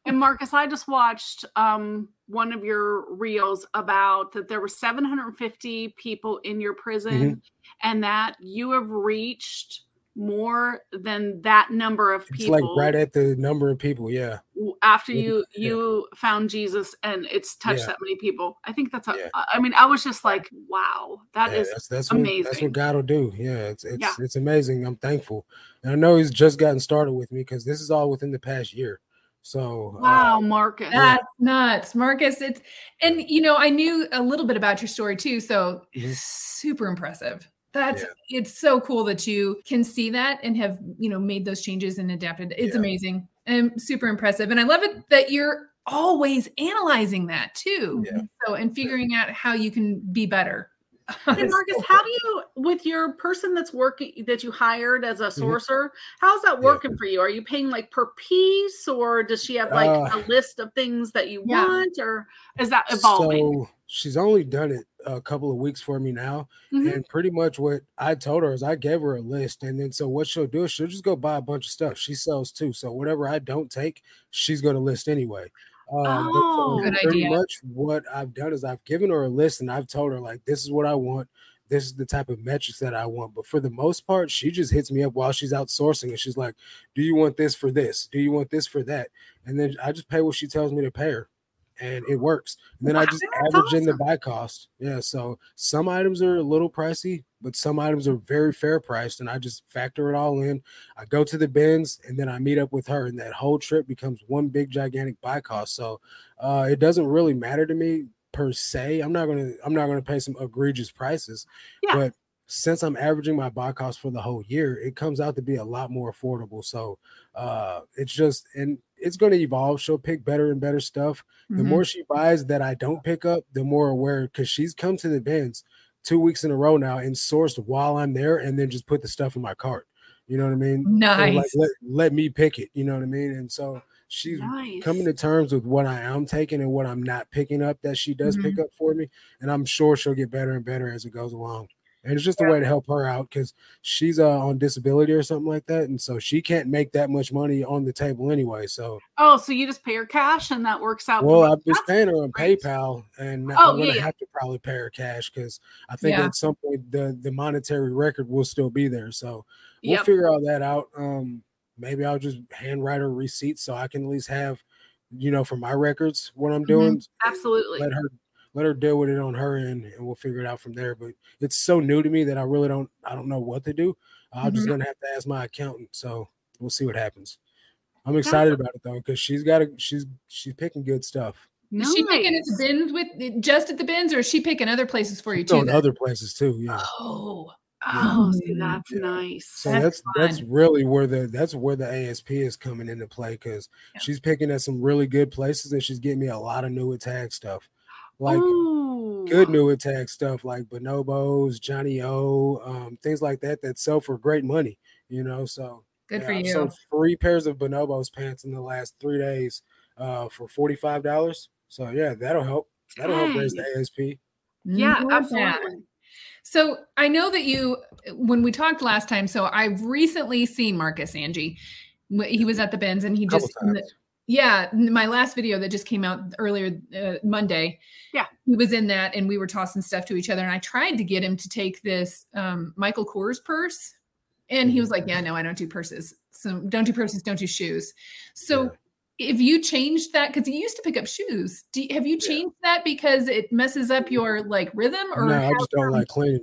And Marcus, I just watched um, one of your reels about that there were 750 people in your prison Mm-hmm. and that you have reached more than that number of people. It's people like right at the number of people. Yeah. after Yeah. you Yeah. you found Jesus and it's touched Yeah. that many people. I think that's a, Yeah. I mean, I was just like, wow, that yeah, is that's that's what, that's what God will do. Yeah, it's it's Yeah. it's amazing. I'm thankful, and I know He's just gotten started with me because this is all within the past year. So uh, wow, Marcus. That's nuts, Marcus. It's and you know I knew a little bit about your story too, so Mhm. super impressive. That's Yeah. it's so cool that you can see that and have you know made those changes and adapted. It's Yeah. amazing and super impressive, and I love it that you're always analyzing that too. Yeah. So and figuring out how you can be better. And Marcus, how do you, with your person that's working, that you hired as a Mhm. sourcer, how's that Yeah. working for you? Are you paying like per piece, or does she have like Uh, a list of things that you Yeah. want, or is that evolving? So she's only done it a couple of weeks for me now, Mhm. and pretty much what I told her is I gave her a list, and then so what she'll do is she'll just go buy a bunch of stuff. She sells too, so whatever I don't take, she's going to list anyway. Um, so Oh. Good pretty idea. much what I've done is I've given her a list, and I've told her like this is what I want. this is the type of metrics that I want. But for the most part, she just hits me up while she's outsourcing and she's like, Do you want this for this? Do you want this for that? And then I just pay what she tells me to pay her. And it works. And then wow, I just average awesome. in the buy cost. Yeah. So some items are a little pricey, but some items are very fair priced. And I just factor it all in. I go to the bins and then I meet up with her. And that whole trip becomes one big gigantic buy cost. So uh, it doesn't really matter to me per se. I'm not gonna I'm not gonna pay some egregious prices, yeah. but since I'm averaging my buy cost for the whole year, it comes out to be a lot more affordable. So uh it's just and it's going to evolve. She'll pick better and better stuff. Mm-hmm. The more she buys that I don't pick up, the more aware because she's come to the bins two weeks in a row now and sourced while I'm there and then just put the stuff in my cart. You know what I mean? Nice. Like, let, let me pick it. You know what I mean? And so she's nice. coming to terms with what I am taking and what I'm not picking up that she does mm-hmm. pick up for me. And I'm sure she'll get better and better as it goes along. And it's just yeah. a way to help her out because she's uh, on disability or something like that, and so she can't make that much money on the table anyway. So oh, so you just pay her cash and that works out. Well, I'm just paying her on great. PayPal, and oh, I'm gonna yeah, have to probably pay her cash because I think at some point the the monetary record will still be there. So we'll yep. figure all that out. Um, maybe I'll just handwrite her receipt so I can at least have, you know, for my records what I'm doing. Mm-hmm. Absolutely. Let her let her deal with it on her end and we'll figure it out from there. But it's so new to me that I really don't I don't know what to do. I'm mm-hmm. just gonna have to ask my accountant. So we'll see what happens. I'm excited about it though, because she's got a she's she's picking good stuff. Nice. Is she picking at the bins with just at the bins, or is she picking other places for you too? Other places too, yeah. Oh, Oh, see, that's yeah. nice. So that's that's, that's, really where the that's where the ASP is coming into play because yeah. she's picking at some really good places and she's getting me a lot of new attack stuff, like Ooh. good new attack stuff like bonobos, johnnie-O, um, things like that that sell for great money. You know, so good yeah, for you. So three pairs of bonobos pants in the last three days uh, for forty five dollars. So yeah, that'll help. That'll Dang. help raise the ASP. Yeah, absolutely. So I know that you, when we talked last time, so I've recently seen Marcus Angie. He was at the bins and he just, yeah, my last video that just came out earlier uh, Monday. Yeah, he was in that, and we were tossing stuff to each other. And I tried to get him to take this um, Michael Kors purse, and he was like, "Yeah, no, I don't do purses. So don't do purses, don't do shoes." So. Yeah if you changed that because you used to pick up shoes do, have you changed yeah. that because it messes up your like rhythm or no i just don't like clean.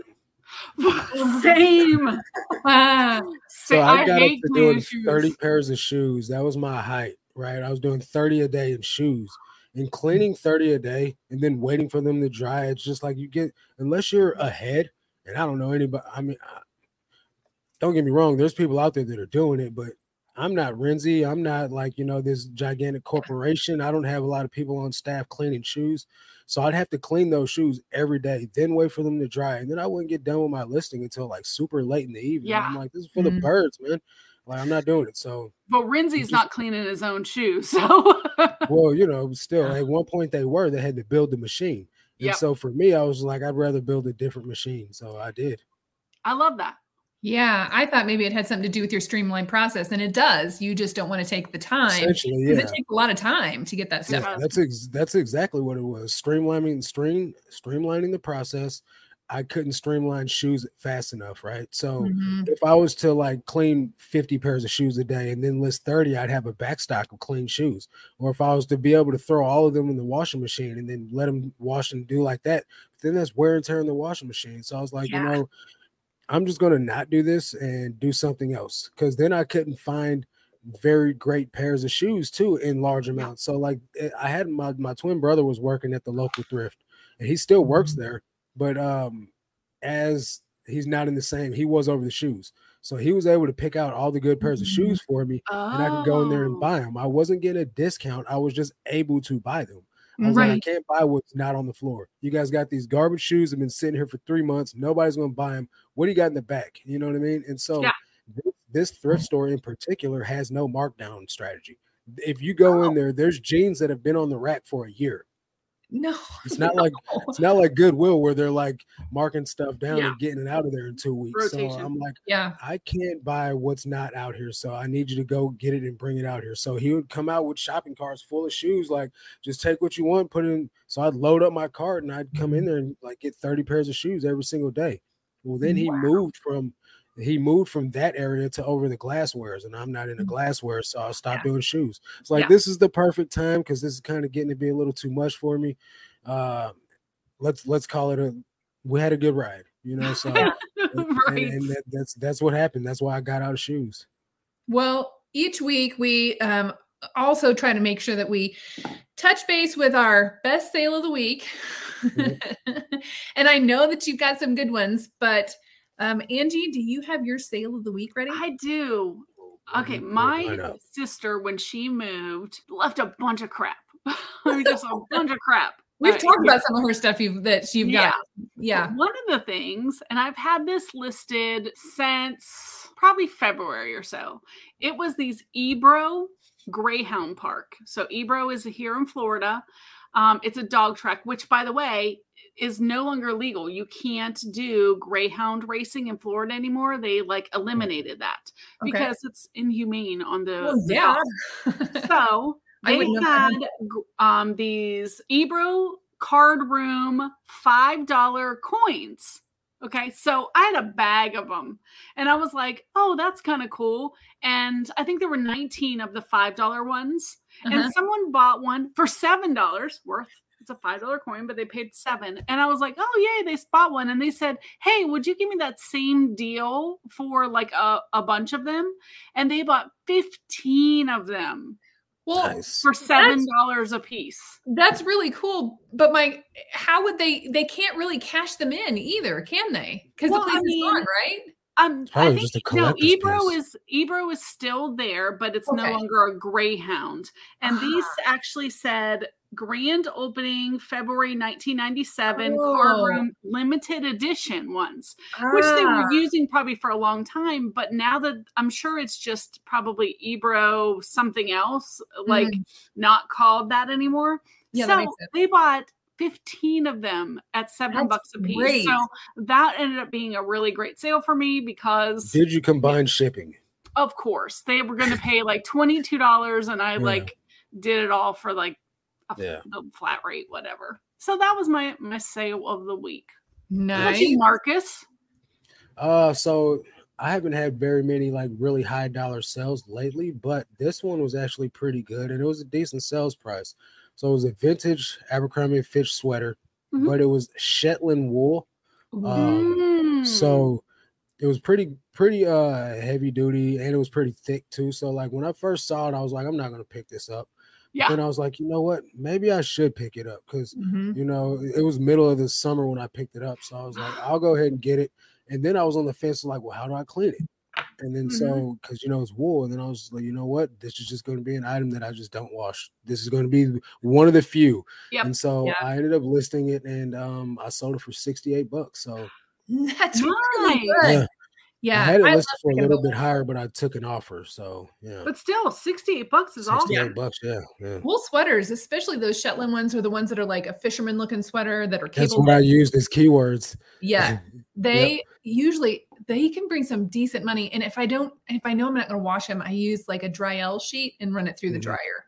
same ah. so i got I up to doing shoes. 30 pairs of shoes that was my height right i was doing 30 a day in shoes and cleaning 30 a day and then waiting for them to dry it's just like you get unless you're ahead and i don't know anybody i mean I, don't get me wrong there's people out there that are doing it but I'm not Renzi. I'm not like, you know, this gigantic corporation. I don't have a lot of people on staff cleaning shoes. So I'd have to clean those shoes every day, then wait for them to dry. And then I wouldn't get done with my listing until like super late in the evening. Yeah. I'm like, this is for mm-hmm. the birds, man. Like I'm not doing it. So But Renzi's not cleaning his own shoes. So well, you know, still at one point they were, they had to build the machine. And yep. so for me, I was like, I'd rather build a different machine. So I did. I love that. Yeah, I thought maybe it had something to do with your streamlined process, and it does. You just don't want to take the time. Essentially, yeah. It takes a lot of time to get that stuff. Out. Yeah, that's ex- that's exactly what it was. Streamlining stream streamlining the process. I couldn't streamline shoes fast enough, right? So mm-hmm. if I was to like clean 50 pairs of shoes a day and then list 30, I'd have a backstock of clean shoes. Or if I was to be able to throw all of them in the washing machine and then let them wash and do like that, then that's wear and tear in the washing machine. So I was like, yeah. you know, I'm just going to not do this and do something else because then I couldn't find very great pairs of shoes too in large amounts. So like eh, I had my my twin brother was working at the local thrift and he still works mm-hmm. there, but um as he's not in the same, he was over the shoes. So he was able to pick out all the good pairs of shoes mm-hmm. for me oh. and I could go in there and buy them. I wasn't getting a discount. I was just able to buy them. I was right. like, I can't buy what's not on the floor. You guys got these garbage shoes that have been sitting here for three months. Nobody's going to buy them. What do you got in the back? You know what I mean? And so yeah. this, this, thrift store in particular has no markdown strategy. If you go in there, there's jeans that have been on the rack for a year. No, it's not no. like it's not like Goodwill where they're like marking stuff down yeah. and getting it out of there in two weeks. Rotation. So I'm like, yeah, I can't buy what's not out here. So I need you to go get it and bring it out here. So he would come out with shopping carts full of shoes, like just take what you want, put in. So I'd load up my cart and I'd come in mm-hmm. there and like get 30 pairs of shoes every single day. Well, then he Wow. moved from he moved from that area to over the glasswares, and I'm not in the glassware, so I stopped Yeah. doing shoes. It's like Yeah. this is the perfect time because this is kind of getting to be a little too much for me. Uh, let's let's call it a we had a good ride, you know. So and, right. and that, that's that's what happened. That's why I got out of shoes. Well, each week we um, also try to make sure that we touch base with our best sale of the week. and I know that you've got some good ones, but um, Angie, do you have your sale of the week ready? I do. Okay, my sister, when she moved, left a bunch of crap. Just a bunch of crap. We've Uh, talked about some of her stuff you've that you've yeah. got. Yeah. One of the things, and I've had this listed since probably February or so, it was these Ebro Greyhound Park. So Ebro is here in Florida. Um, it's a dog track, which, by the way, is no longer legal. You can't do greyhound racing in Florida anymore. They like eliminated that Okay. because it's inhumane on the, Well, yeah. So they had um, these Ebro card room five dollar coins. Okay, so I had a bag of them, and I was like, "Oh, that's kind of cool." And I think there were nineteen of the five dollar ones, Uh-huh. and someone bought one for seven dollars worth. It's a five dollar coin, but they paid seven, and I was like, "Oh yay!" They spot one, and they said, "Hey, would you give me that same deal for like a, a bunch of them?" And they bought fifteen of them well, Nice. for seven dollars a piece. that's really cool. But my, how would they? They can't really cash them in either, can they? Because Well, the I place mean, is gone, right? Um, I think just no. Ebro piece. is Ebro is still there, but it's no longer a Greyhound. And these Ah. actually said grand opening February 1997 Oh. card room limited edition ones, which they Ah. were using probably for a long time. But now that I'm sure it's just probably Ebro something else, like not called that anymore. Mm. Yeah, so that they bought 15 of them at seven That's bucks a piece. great. So that ended up being a really great sale for me because Did you combine shipping? of course they were going to pay like $22 and I Yeah. like did it all for like a, Yeah. the flat rate, whatever. So that was my my sale of the week. How Nice. you, Marcus. Uh, so I haven't had very many like really high dollar sales lately, but this one was actually pretty good and it was a decent sales price. So it was a vintage Abercrombie and Fitch sweater, Mhm. but it was Shetland wool. Um, Mm. So it was pretty pretty uh heavy duty and it was pretty thick too. So like when I first saw it, I was like, I'm not gonna pick this up. Yeah. Then I was like, you know what? Maybe I should pick it up because Mhm. you know it was middle of the summer when I picked it up. So I was like, I'll go ahead and get it. And then I was on the fence like, well, how do I clean it? And then so because you know it's wool, and then I was like, you know what? This is just going to be an item that I just don't wash. This is going to be one of the few. Yep. And so Yeah. I ended up listing it, and um, I sold it for sixty eight bucks. So That's really Nice. good. Yeah. Yeah. I had it I listed for a little bit higher, but I took an offer. So yeah, But still, 68 bucks is sixty eight awesome. bucks. Yeah, yeah. Wool sweaters, especially those Shetland ones, are the ones that are like a fisherman looking sweater that are That's cable. what I used as keywords. Yeah, they usually they can bring some decent money. And if I don't, if I know I'm not going to wash them, I use like a Dryel sheet and run it through the Mhm. dryer.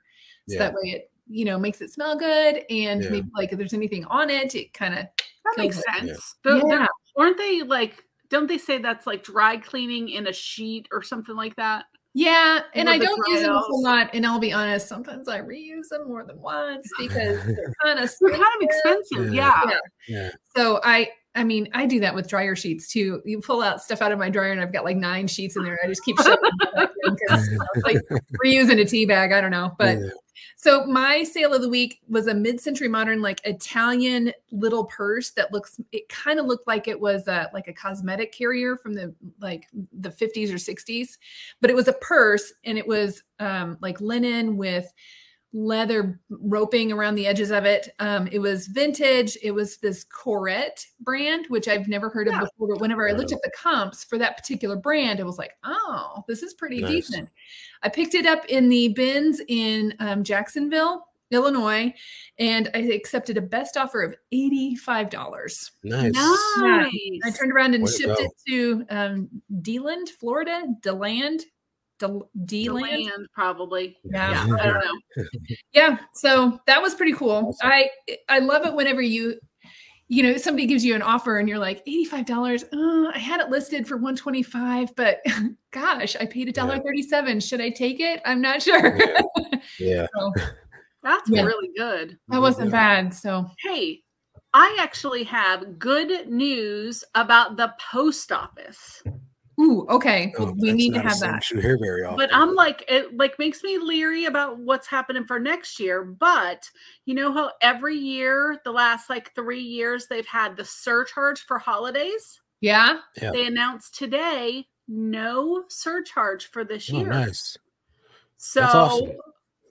So Yeah. that way it you know makes it smell good, and Yeah. maybe like if there's anything on it, it kind of That makes sense. The- the- Yeah. aren't they like, don't they say that's like dry cleaning in a sheet or something like that? Yeah, and I don't use them a whole lot. And I'll be honest, sometimes I reuse them more than once because they're kind of They're kind of expensive. Yeah. Yeah. Yeah. Yeah. So I, I mean, I do that with dryer sheets too. You pull out stuff out of my dryer, and I've got like nine sheets in there. And I just keep shoving them back in 'cause, you know, it's like reusing a tea bag. I don't know, but Yeah. So my sale of the week was a mid-century modern, like Italian little purse that looks. It kind of looked like it was a like a cosmetic carrier from the like the 50s or 60s, but it was a purse and it was um, like linen with leather roping around the edges of it. Um, it was vintage. It was this Corette brand, which I've never heard Yeah. of before. But whenever I looked at the comps for that particular brand, it was like, oh, this is pretty Nice. decent. I picked it up in the bins in um, Jacksonville, Illinois, and I accepted a best offer of $85. Nice. Nice. I turned around and Way shipped go. it to um, DeLand, Florida. DeLand. De- The DeLand. land, probably. Yeah. Yeah, I don't know. yeah so that was pretty cool Awesome. i i love it whenever you you know, somebody gives you an offer and you're like, $85. Uh, I had it listed for 125, but gosh, I paid a dollar 37. Should I take it? I'm not sure. Yeah. Yeah. So, That's Yeah. really good. that wasn't Yeah. bad. So Hey, I actually have good news about the post office. Ooh, okay. Oh, Well, we need to have sound that. You hear very often. But I'm like, it like makes me leery about what's happening for next year. But you know how every year, the last like three years, they've had the surcharge for holidays. Yeah. Yeah. They announced today no surcharge for this oh, year. nice. So, awesome.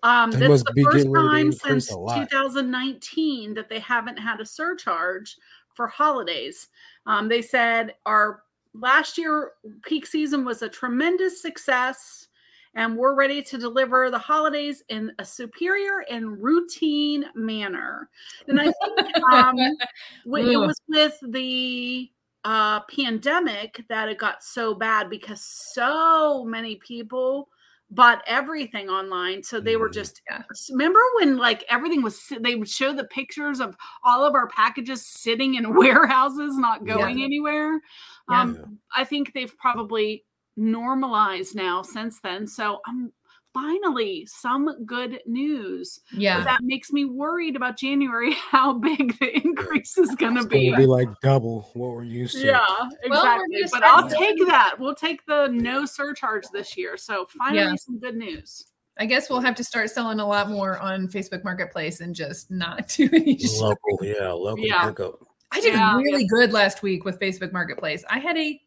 um, They this is the first getting ready to time since 2019 that they haven't had a surcharge for holidays. Um, they said our last year peak season was a tremendous success, and we're ready to deliver the holidays in a superior and routine manner. And I think um, it was with the uh, pandemic that it got so bad because so many people bought everything online. So they were Mhm. just Yeah. remember when like everything was they would show the pictures of all of our packages sitting in warehouses, not going anywhere. Yeah. Um, I think they've probably normalized now since then. So I'm finally some good news. But Yeah. that makes me worried about January, how big the increase is going to It's going be. to be like double what we're used to. Yeah, exactly. gonna but I'll selling- take that. We'll take the no surcharge this year. So finally, Yeah. some good news. I guess we'll have to start selling a lot more on Facebook Marketplace and just not do any shit. Local, yeah, local Yeah. pickup. I did Yeah. really good last week with Facebook Marketplace. I had a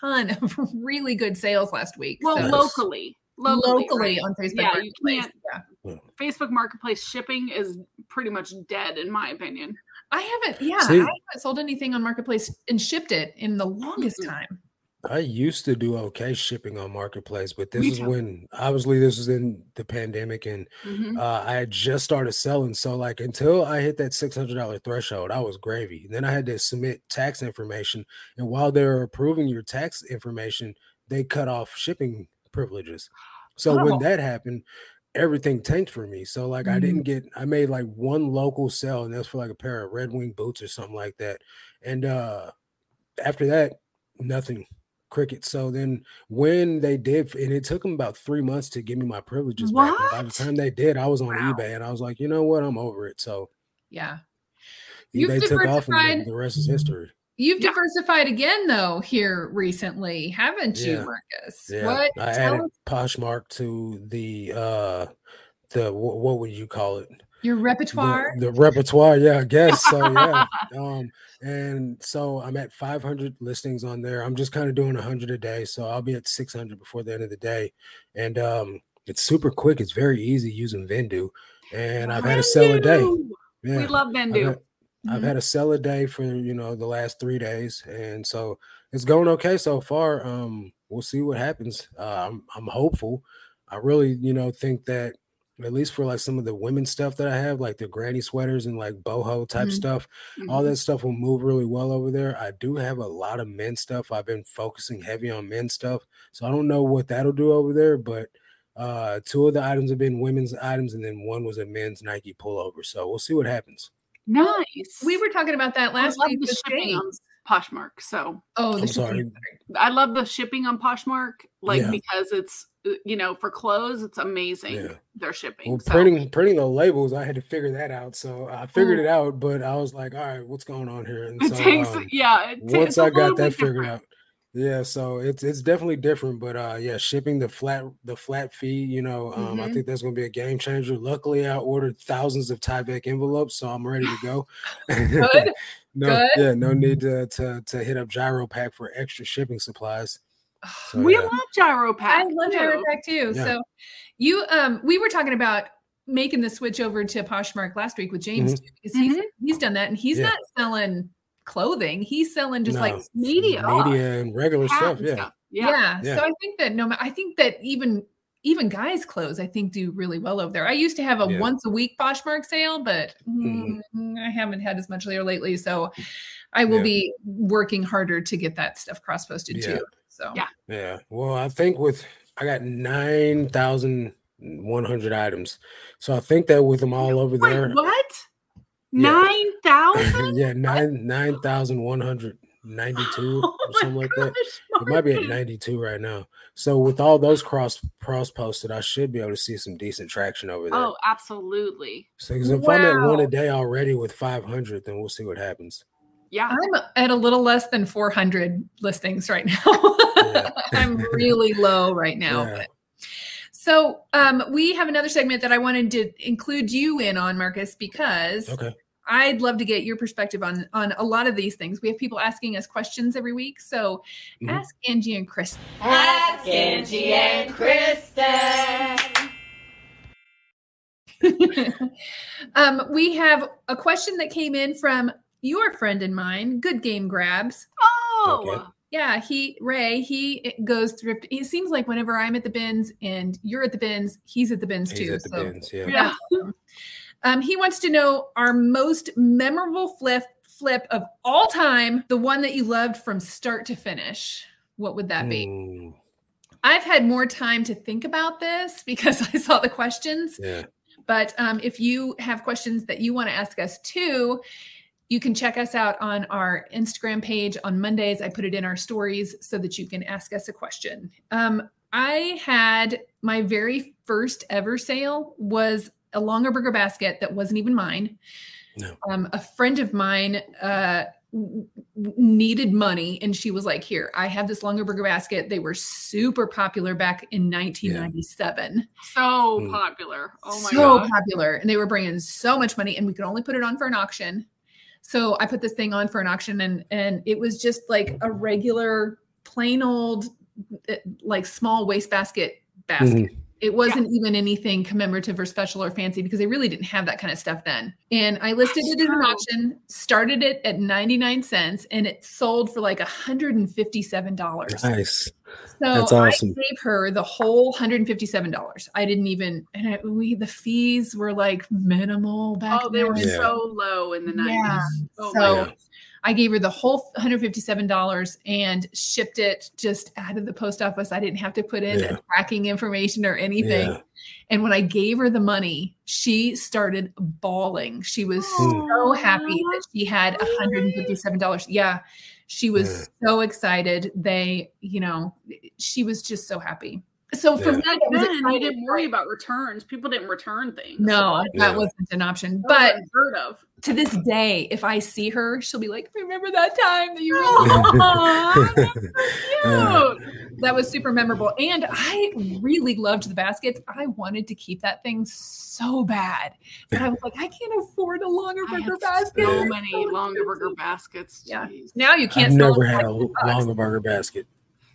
ton of really good sales last week. Well, so locally, locally, locally right? on Facebook Yeah, you Marketplace. can't- Yeah. Facebook Marketplace shipping is pretty much dead, in my opinion. I haven't, yeah, See- I haven't sold anything on Marketplace and shipped it in the longest time. I used to do okay shipping on Marketplace, but this Me is too. when obviously this was in the pandemic and Mhm. uh, I had just started selling. So like until I hit that six hundred dollar threshold, I was gravy. Then I had to submit tax information, and while they were approving your tax information, they cut off shipping privileges. So Oh. when that happened, everything tanked for me. So like I Mm. didn't get. I made like one local sale, and that's for like a pair of Red Wing boots or something like that. And uh after that, nothing cricket. So then when they did, and it took them about three months to give me my privileges back. And by the time they did, I was on Wow. eBay and I was like, you know what? I'm over it. So Yeah. You've eBay took off and the, the rest is history. You've Yeah. diversified again though here recently, haven't you, Yeah. Marcus? Yeah. What I tell added us Poshmark to the uh the what, would you call it? your repertoire? the repertoire, yeah, I guess. So yeah. um and so I'm at 500 listings on there. I'm just kind of doing 100 a day, so I'll be at 600 before the end of the day. And um it's super quick. It's very easy using Vendoo. And I've had a sell a day. Yeah. We love Vendoo. Had, I've had a sell a day for you know the last three days, and so it's going okay so far. Um, we'll see what happens. Uh, I'm I'm hopeful. I really you know think that at least for like some of the women's stuff that I have, like the granny sweaters and like boho type Mhm. stuff, all Mhm. that stuff will move really well over there. I do have a lot of men's stuff. I've been focusing heavy on men's stuff, so I don't know what that'll do over there, but. Uh, two of the items have been women's items, and then one was a men's Nike pullover. So we'll see what happens. Nice. We were talking about that I last love week the shipping on Poshmark. So Oh, the I'm shipping. sorry. I love the shipping on Poshmark, like Yeah. because it's uh, you know for clothes, it's amazing. Yeah. Their shipping. Well, so. printing printing the labels, I had to figure that out. So I figured Ooh. it out, but I was like, all right, what's going on here? And It so takes um, yeah. It ta- once I got that bit figured different. out, yeah. So it's it's definitely different, but uh, yeah, shipping the flat the flat fee, you know, um, I Mhm. think that's gonna be a game changer. Luckily, I ordered thousands of Tyvek envelopes, so I'm ready to go. Good. no, Good. yeah, no need to to to hit up Gyro Pack for extra shipping supplies. So, we yeah. love gyro I pack. love too. Gyropack too. Yeah. So you um we were talking about making the switch over to Poshmark last week with James Mhm. too, because he's he's done that and he's Yeah. not selling clothing. He's selling just like media. media and regular stuff. Yeah, stuff. yeah. Yeah. Yeah. So I think that no I think that even even guys clothes I think do really well over there. I used to have a Yeah. once a week Poshmark sale, but Mhm. mm, I haven't had as much there lately. So I will Yeah. be working harder to get that stuff cross posted Yeah. too. So Yeah. Yeah. Well, I think with I got nine thousand one hundred items, so I think that with them all over Wait, there, what? Yeah. Nine thousand? yeah, nine nine thousand one hundred ninety two Oh or something like that. It might be at 92 right now. So with all those cross cross posted, I should be able to see some decent traction over there. Oh, absolutely. So 'cause if I'm at one a day already with 500, then we'll see what happens. Yeah. I'm at a little less than 400 listings right now. Yeah. I'm really low right now. Yeah. but- So um, we have another segment that I wanted to include you in on, Marcus, because Okay. I'd love to get your perspective on on a lot of these things. We have people asking us questions every week. So Mhm. ask Angie and Chris. Ask Angie and Kristen. um, we have a question that came in from your friend and mine, Good Game Grabs. Oh, Okay. Yeah, he Ray, he goes thrift. It seems like whenever I'm at the bins and you're at the bins, he's at the bins He's too. at the so bins. Yeah. yeah. um, he wants to know our most memorable flip flip of all time, the one that you loved from start to finish. What would that be? Mm, I've had more time to think about this because I saw the questions. yeah. But um, if you have questions that you want to ask us too, you can check us out on our Instagram page on Mondays. I put it in our stories so that you can ask us a question. Um, I had my very first ever sale was a Longaberger basket that wasn't even mine. No. Um, a friend of mine uh, w- w- needed money, and she was like, "Here, I have this Longaberger basket. They were super popular back in 1997." So Mm. popular. Oh my so god. So popular and they were bringing so much money and we could only put it on for an auction so i put this thing on for an auction and and it was just like a regular plain old uh, like small wastebasket basket it wasn't even anything commemorative or special or fancy because they really didn't have that kind of stuff then and i listed That's it at an auction started it at 99 cents and it sold for like $157 Nice. so That's awesome. I gave her the whole hundred and fifty-seven dollars. I didn't even, and I, we the fees were like minimal back Oh, they were. Yeah. so low in the 90s. Yeah. Oh So- Yeah. I gave her the whole one hundred fifty-seven dollars and shipped it just out of the post office. I didn't have to put in Yeah. tracking information or anything. Yeah. And when I gave her the money, she started bawling. She was so happy that she had $157. Yeah. She was so excited. They, you know, she was just so happy. So for Yeah. me, I Back was then, you didn't worry about returns. People didn't return things. No, that Yeah. wasn't an option. But was unheard of. to this day, if I see her, she'll be like, "Remember that time that you were?" Aw, that's Uh, cute. that was super memorable, and I really loved the baskets. I wanted to keep that thing so bad, but I was like, I can't afford a Longaberger basket. so many Longaberger baskets. Yeah. Now you I've can't. sell never had a like 10 bucks. longer burger basket.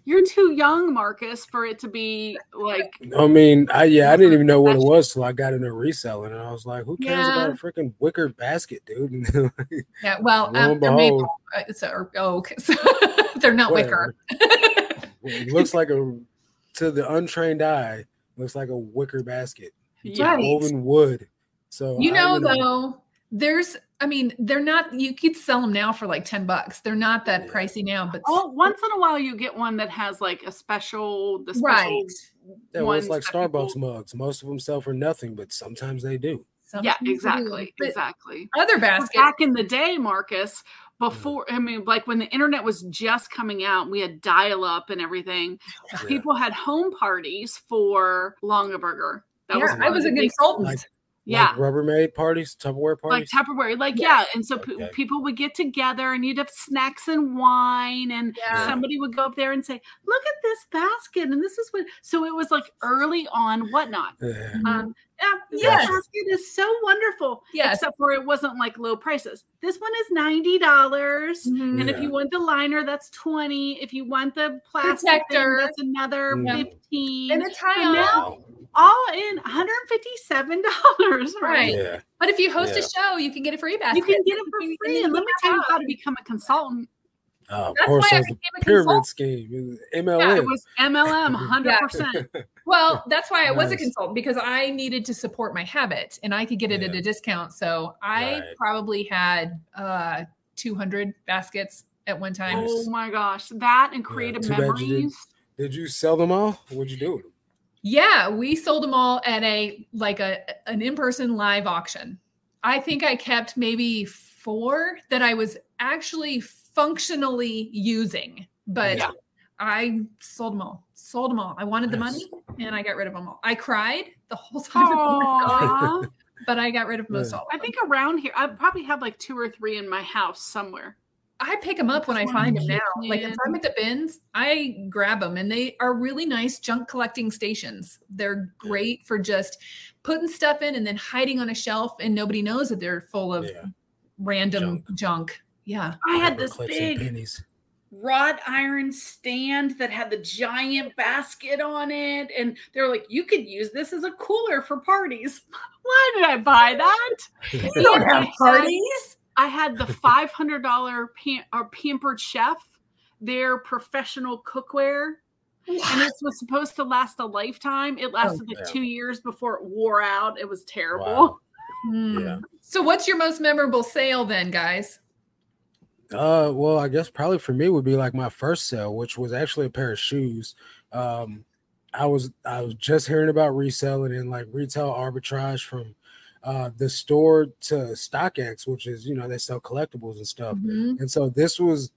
You're too young, Marcus, for it to be like. I mean, I yeah, I didn't even know what it was till I got into reselling, and I was like, "Who cares Yeah. about a freaking wicker basket, dude?" Yeah, well, and um, they're made. behold. It's a, or, oh, okay. so they're not wicker. it looks like a to the untrained eye, looks like a wicker basket. It's. Right. woven wood. So You know, though, there's. I mean, they're not. You could sell them now for like ten bucks. They're not that Yeah. pricey now, but Oh, once in a while you get one that has like a special, the special right. yeah, well, it's like Starbucks people- mugs. Most of them sell for nothing, but sometimes they do. Some Yeah, things do. exactly, exactly. Other But baskets. Back in the day, Marcus, mm-hmm. before I mean, like when the internet was just coming out, we had dial up and everything. Yeah. People had home parties for Longaberger. That yeah, was I was a consultant. Like- yeah. Like Rubbermaid parties, Tupperware parties. like. Tupperware, like Yeah. yeah, and so pe- Okay. people would get together, and you'd have snacks and wine, and Yeah. somebody would go up there and say, "Look at this basket," and this is what. So it was like early on, whatnot. yeah. Um, yeah, this Yes. basket is so wonderful. Yes. except for it wasn't like low prices. This one is ninety dollars, Mhm. and if you want the liner, that's twenty. If you want the plastic Protector. thing, that's another Yeah. fifteen. And a tie on. now- all in one hundred fifty-seven dollars. Right. Right. Yeah. But if you host Yeah. a show, you can get a free basket. You can get it for You free. And let me tell you how to become a consultant. Oh, of That's course, why I became a pyramid consultant. scheme. It was Yeah, it was MLM, hundred percent. Well, that's why I was a consultant because I needed to support my habit and I could get it at a discount. So I Right. probably had uh 200 baskets at one time. Nice. Oh my gosh, that and creative too bad you didn't- memories. Did you sell them all? What'd you do with them? Yeah, we sold them all at a like a an in-person live auction. I think I kept maybe four that I was actually functionally using, but Yeah. I sold them all. Sold them all. I wanted the Nice. money and I got rid of them all. I cried the whole time, but I got rid of most Yeah. all. I Of them. think around here, I probably have like two or three in my house somewhere. I pick them up when I find them now. Like if. I'm at the bins, I grab them and they are really nice junk collecting stations. They're great for just putting stuff in and then hiding on a shelf and nobody knows that they're full of Yeah. random junk. Yeah. I had this clips big wrought iron stand that had the giant basket on it. And they're like, you could use this as a cooler for parties. Why did I buy that? You don't have parties. I had the $500 pam- or pampered chef, their professional cookware. And it was supposed to last a lifetime. It lasted like two years before it wore out. It was terrible. Wow. Hmm. Yeah. So what's your most memorable sale then, guys? Uh, well, I guess probably for me would be like my first sale, which was actually a pair of shoes. Um, I was I was just hearing about reselling and like retail arbitrage from uh the store to StockX, which is you know they sell collectibles and stuff. Mhm. And so this was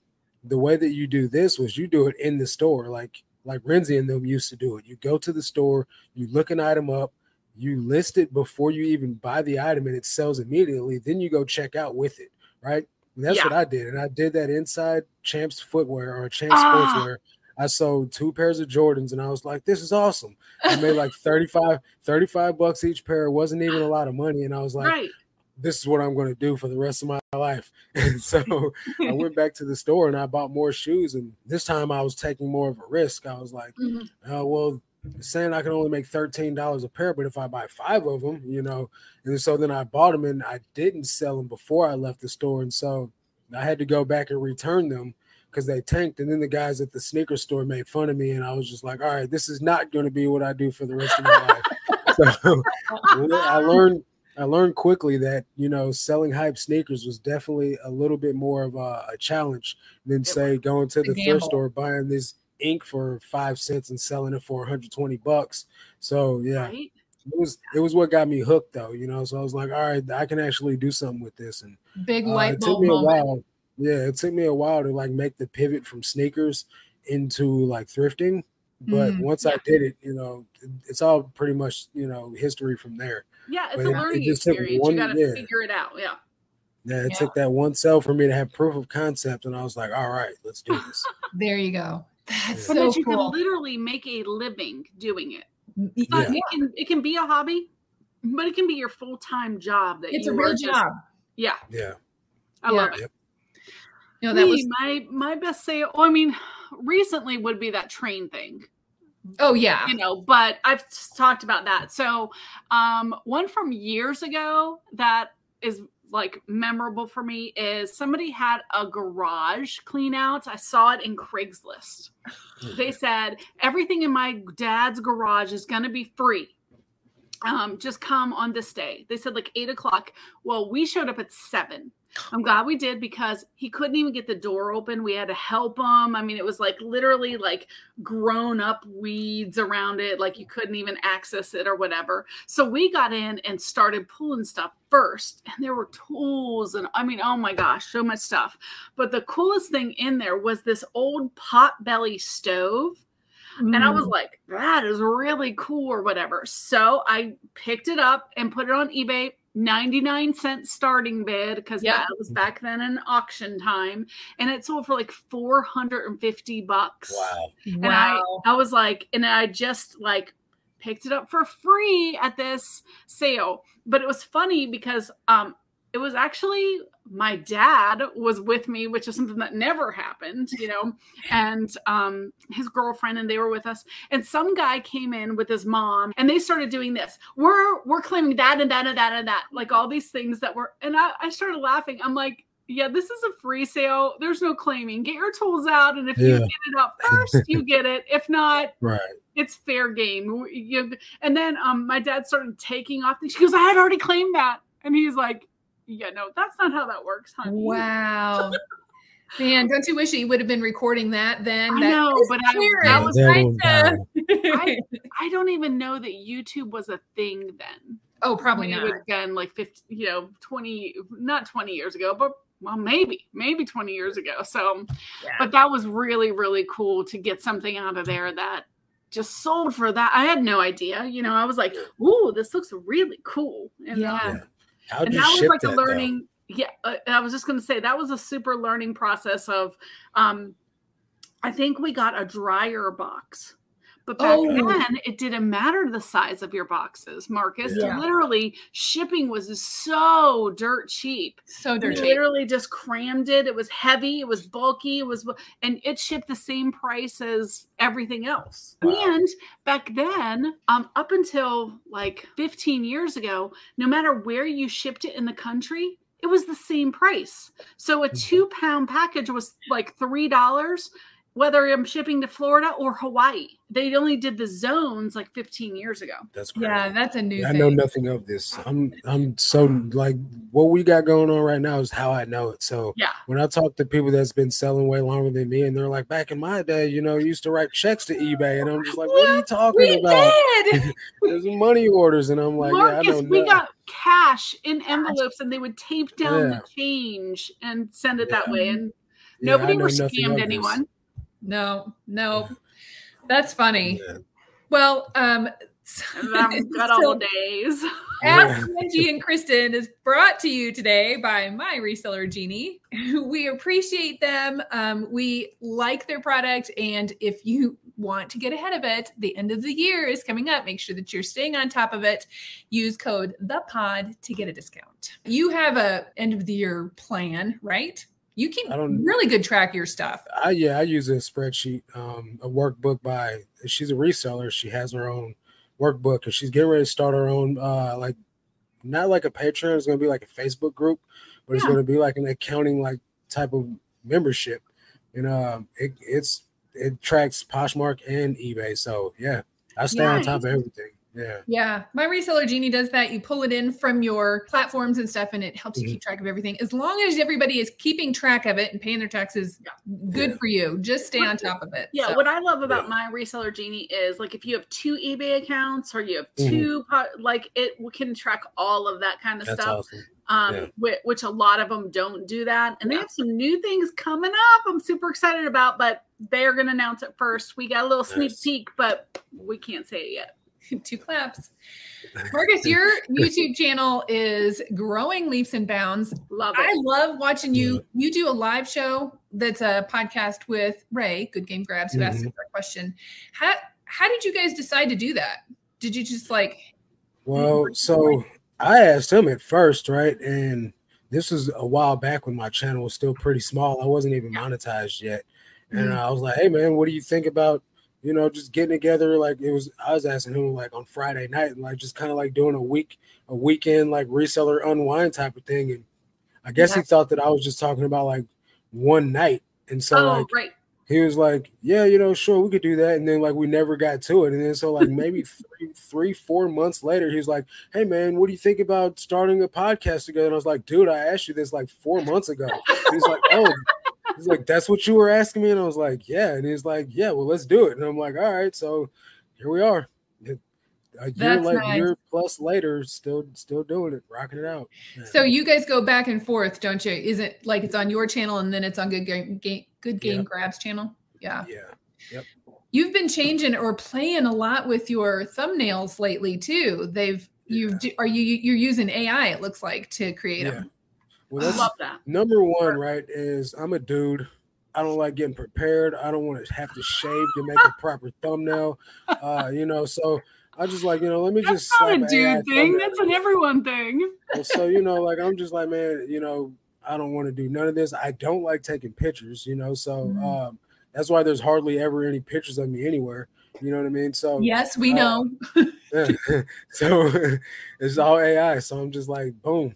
the way that you do this was you do it in the store, like like Renzi and them used to do it. You go to the store, you look an item up, you list it before you even buy the item, and it sells immediately. Then you go check out with it, right? And that's Yeah. what I did, and I did that inside Champs Footwear or Champs Ah. Sportswear. I sold two pairs of Jordans, and I was like, "This is awesome." I made like 35, 35 bucks each pair. It wasn't even a lot of money, and I was like, right. this is what I'm going to do for the rest of my life. And so I went back to the store and I bought more shoes. And this time I was taking more of a risk. I was like, Mhm. oh, well, saying I can only make $13 a pair, but if I buy five of them, you know, and so then I bought them and I didn't sell them before I left the store. And so I had to go back and return them because they tanked. And then the guys at the sneaker store made fun of me. And I was just like, all right, this is not going to be what I do for the rest of my life. So I learned I learned quickly that you know selling hype sneakers was definitely a little bit more of a, a challenge than say going to a the thrift store buying this ink for five cents and selling it for 120 bucks. So yeah, Right. it was it was what got me hooked though, you know. So I was like, all right, I can actually do something with this. And Big uh, light it took me a moment. while. Yeah, it took me a while to like make the pivot from sneakers into like thrifting. But Mm, once I did it, you know, it- it's all pretty much you know history from there. Yeah, it's But a it- it learning just took experience. one- you got to yeah. figure it out. Yeah. Yeah, it Yeah. took that one sale for me to have proof of concept, and I was like, "All right, let's do this." There you go. That's so that you cool. can literally make a living doing it. Y- Yeah. It can it can be a hobby, but it can be your full time job. That It's you a are real just- job. Yeah, yeah, I Yeah. love it. Yep. You know, that Me, was my my best sale. Oh, I mean, recently would be that train thing. oh yeah. you know but i've talked about that so um one from years ago that is like memorable for me is somebody had a garage clean out. I saw it in craigslist. They said everything in my dad's garage is going to be free um just come on this day. They said like eight o'clock. Well we showed up at seven. I'm glad we did because he couldn't even get the door open. We had to help him. I mean it was like literally like grown up weeds around it. Like you couldn't even access it or whatever. So we got in and started pulling stuff first and there were tools and i mean oh my gosh so much stuff. But the coolest thing in there was this old pot belly stove and I was Mm. like, that is really cool or whatever. So I picked it up and put it on eBay, 99 cent starting bid because Yeah. that was back then in auction time. And it sold for like 450 bucks. wow, And I, I was like, and I just like picked it up for free at this sale. But it was funny because um it was actually my dad was with me, which is something that never happened, you know, and um his girlfriend and they were with us. And some guy came in with his mom and they started doing this. We're we're claiming that and that and that and that, like all these things that were and I, I started laughing. I'm like, yeah, this is a free sale. There's no claiming. Get your tools out, and if you get it up first, you get it. If not, right, it's fair game. You, and then um, my dad started taking off. Things. She goes, "I had already claimed that," and he's like, "Yeah, no, that's not how that works, honey." Wow. Man, don't you wish you would have been recording that then? I That know, but I, Karen. that Yeah, was right was there. I, I don't even know that YouTube was a thing then. Oh, probably it not. would have been like 50, you know, 20, not 20 years ago, but well, maybe, maybe 20 years ago. So, Yeah. but that was really, really cool to get something out of there that just sold for that. I had no idea. You know, I was like, ooh, this looks really cool. And, Yeah. uh, Yeah. How'd and you that was like a that, though? learning. Yeah. uh, I was just going to say that was a super learning process of, um, I think we got a dryer box. But back Oh. then, it didn't matter the size of your boxes, Marcus. Yeah. Literally, shipping was so dirt cheap. So We dirty. literally just crammed it. It was heavy. It was bulky. It was, and it shipped the same price as everything else. Wow. And back then, um, up until like 15 years ago, no matter where you shipped it in the country, it was the same price. So a Mhm. two pound package was like three dollars. Whether I'm shipping to Florida or Hawaii, they only did the zones like 15 years ago. That's crazy. Yeah, that's a new I thing. know nothing of this. I'm I'm so like what we got going on right now is how I know it. So Yeah. when I talk to people that's been selling way longer than me, and they're like, back in my day, you know, you used to write checks to eBay, and I'm just like, what are you talking we about? did. There's money orders, and I'm like, Marcus, yeah, I don't know. we got cash in envelopes and they would tape down Yeah. the change and send it that way. And Yeah, nobody know were nothing of scammed this. Anyone. No, no. That's funny. Yeah. Well, um And them good so old days. Ask Angie and Kristen is brought to you today by my reseller Genie. We appreciate them. Um, we like their product, and if you want to get ahead of it, the end of the year is coming up. Make sure that you're staying on top of it. Use code the pod to get a discount. You have a end of the year plan, right? You keep I don't- really good track of your stuff. I yeah, I use a spreadsheet, um, a workbook by she's a reseller. She has her own workbook and she's getting ready to start her own uh like not like a Patreon, it's gonna be like a Facebook group, but it's gonna be like an accounting like type of membership. And um it it's it tracks Poshmark and eBay. So yeah, I stay on top of everything. Yeah. Yeah, my reseller Genie does that. You pull it in from your platforms and stuff, and it helps you Mhm. keep track of everything. As long as everybody is keeping track of it and paying their taxes, good Yeah. for you. Just stay on top of it. Yeah, So- what I love about Yeah. my reseller genie is like if you have two eBay accounts or you have Mhm. 2 po- like it can track all of that kind of That's stuff. awesome. um, Yeah. which, which a lot of them don't do that. And they have some new things coming up. I'm super excited about, but they're going to announce it first. We got a little sneak Nice. peek, but we can't say it yet. two claps. Marcus, your YouTube channel is growing leaps and bounds. Love it. I love watching you. You do a live show that's a podcast with Ray, Good Game Grabs, who asked Mhm. us that question. How how did you guys decide to do that? Did you just like Well, so I asked him at first, right? And this was a while back when my channel was still pretty small. I wasn't even monetized yet. And Mhm. I was like, hey man, what do you think about, you know, just getting together? Like it was I was asking him like on Friday night, and like just kind of like doing a week, a weekend like reseller unwind type of thing. And I guess he thought that I was just talking about like one night. And so oh, like great. he was like, "Yeah, you know, sure, we could do that." And then like we never got to it. And then so like maybe three, three, four months later, he was like, "Hey man, what do you think about starting a podcast together?" And I was like, "Dude, I asked you this like four months ago." He's like, "Oh." He's like, that's what you were asking me, and I was like, yeah. And he's like, yeah, well, let's do it. And I'm like, all right, so here we are. A year That's like nice. year plus later, still still doing it, rocking it out. So you guys go back and forth, don't you? Is it like it's on your channel and then it's on Good Game, game Good Game Yeah. Grabs channel? Yeah. yeah, Yep. You've been changing or playing a lot with your thumbnails lately too. They've you Yeah. are you you're using AI it looks like to create yeah. them. Well, I love that. number one, right? Is I'm a dude. I don't like getting prepared. I don't want to have to shave to make a proper thumbnail. Uh, you know, so I just like, you know, let me That's just not a dude thing. That's an everyone thing. Well, so you know, like I'm just like, man, you know, I don't want to do none of this. I don't like taking pictures, you know, so Mhm. um, that's why there's hardly ever any pictures of me anywhere. You know what I mean? So Yes, we uh, know. yeah. so it's all AI. So I'm just like, boom,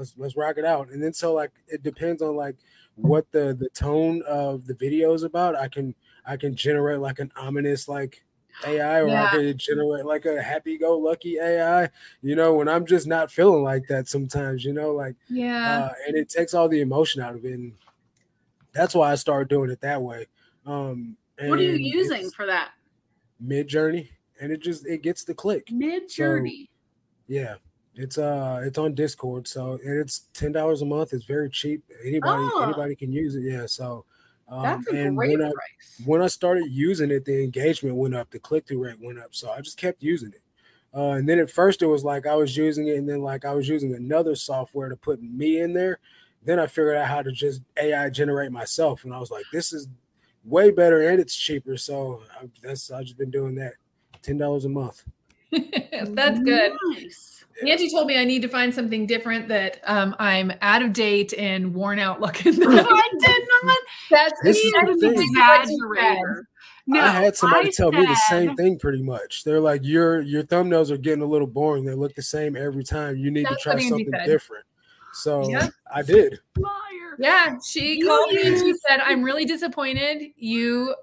let's let's rock it out. And then so like it depends on like what the the tone of the video is about. I can I can generate like an ominous like AI or Yeah. I can generate like a happy go lucky AI, you know, when I'm just not feeling like that sometimes, you know, like Yeah. uh, and it takes all the emotion out of it. And that's why I started doing it that way. Um What are you using for that? Midjourney? And it just it gets the click. Midjourney. Yeah. It's uh it's on Discord, so and it's ten dollars a month. It's very cheap. Anybody Oh. anybody can use it. Yeah. So um, That's a and great when I, price. when I started using it, the engagement went up, the click through rate went up. So I just kept using it. Uh, and then at first it was like I was using it, and then like I was using another software to put me in there. Then I figured out how to just AI generate myself, and I was like, this is way better and it's cheaper. So I, that's I've just been doing that, ten dollars a month. That's good. Nice. Angie told me I need to find something different that um, I'm out of date and worn out looking. I did not. That's This is the that's thing. what. Exaggerator. No, I had somebody I tell me the same thing pretty much. They're like, your your thumbnails are getting a little boring. They look the same every time. You need to try something different. So Yeah. I did. Yeah, she You called me and she said, "I'm really disappointed. You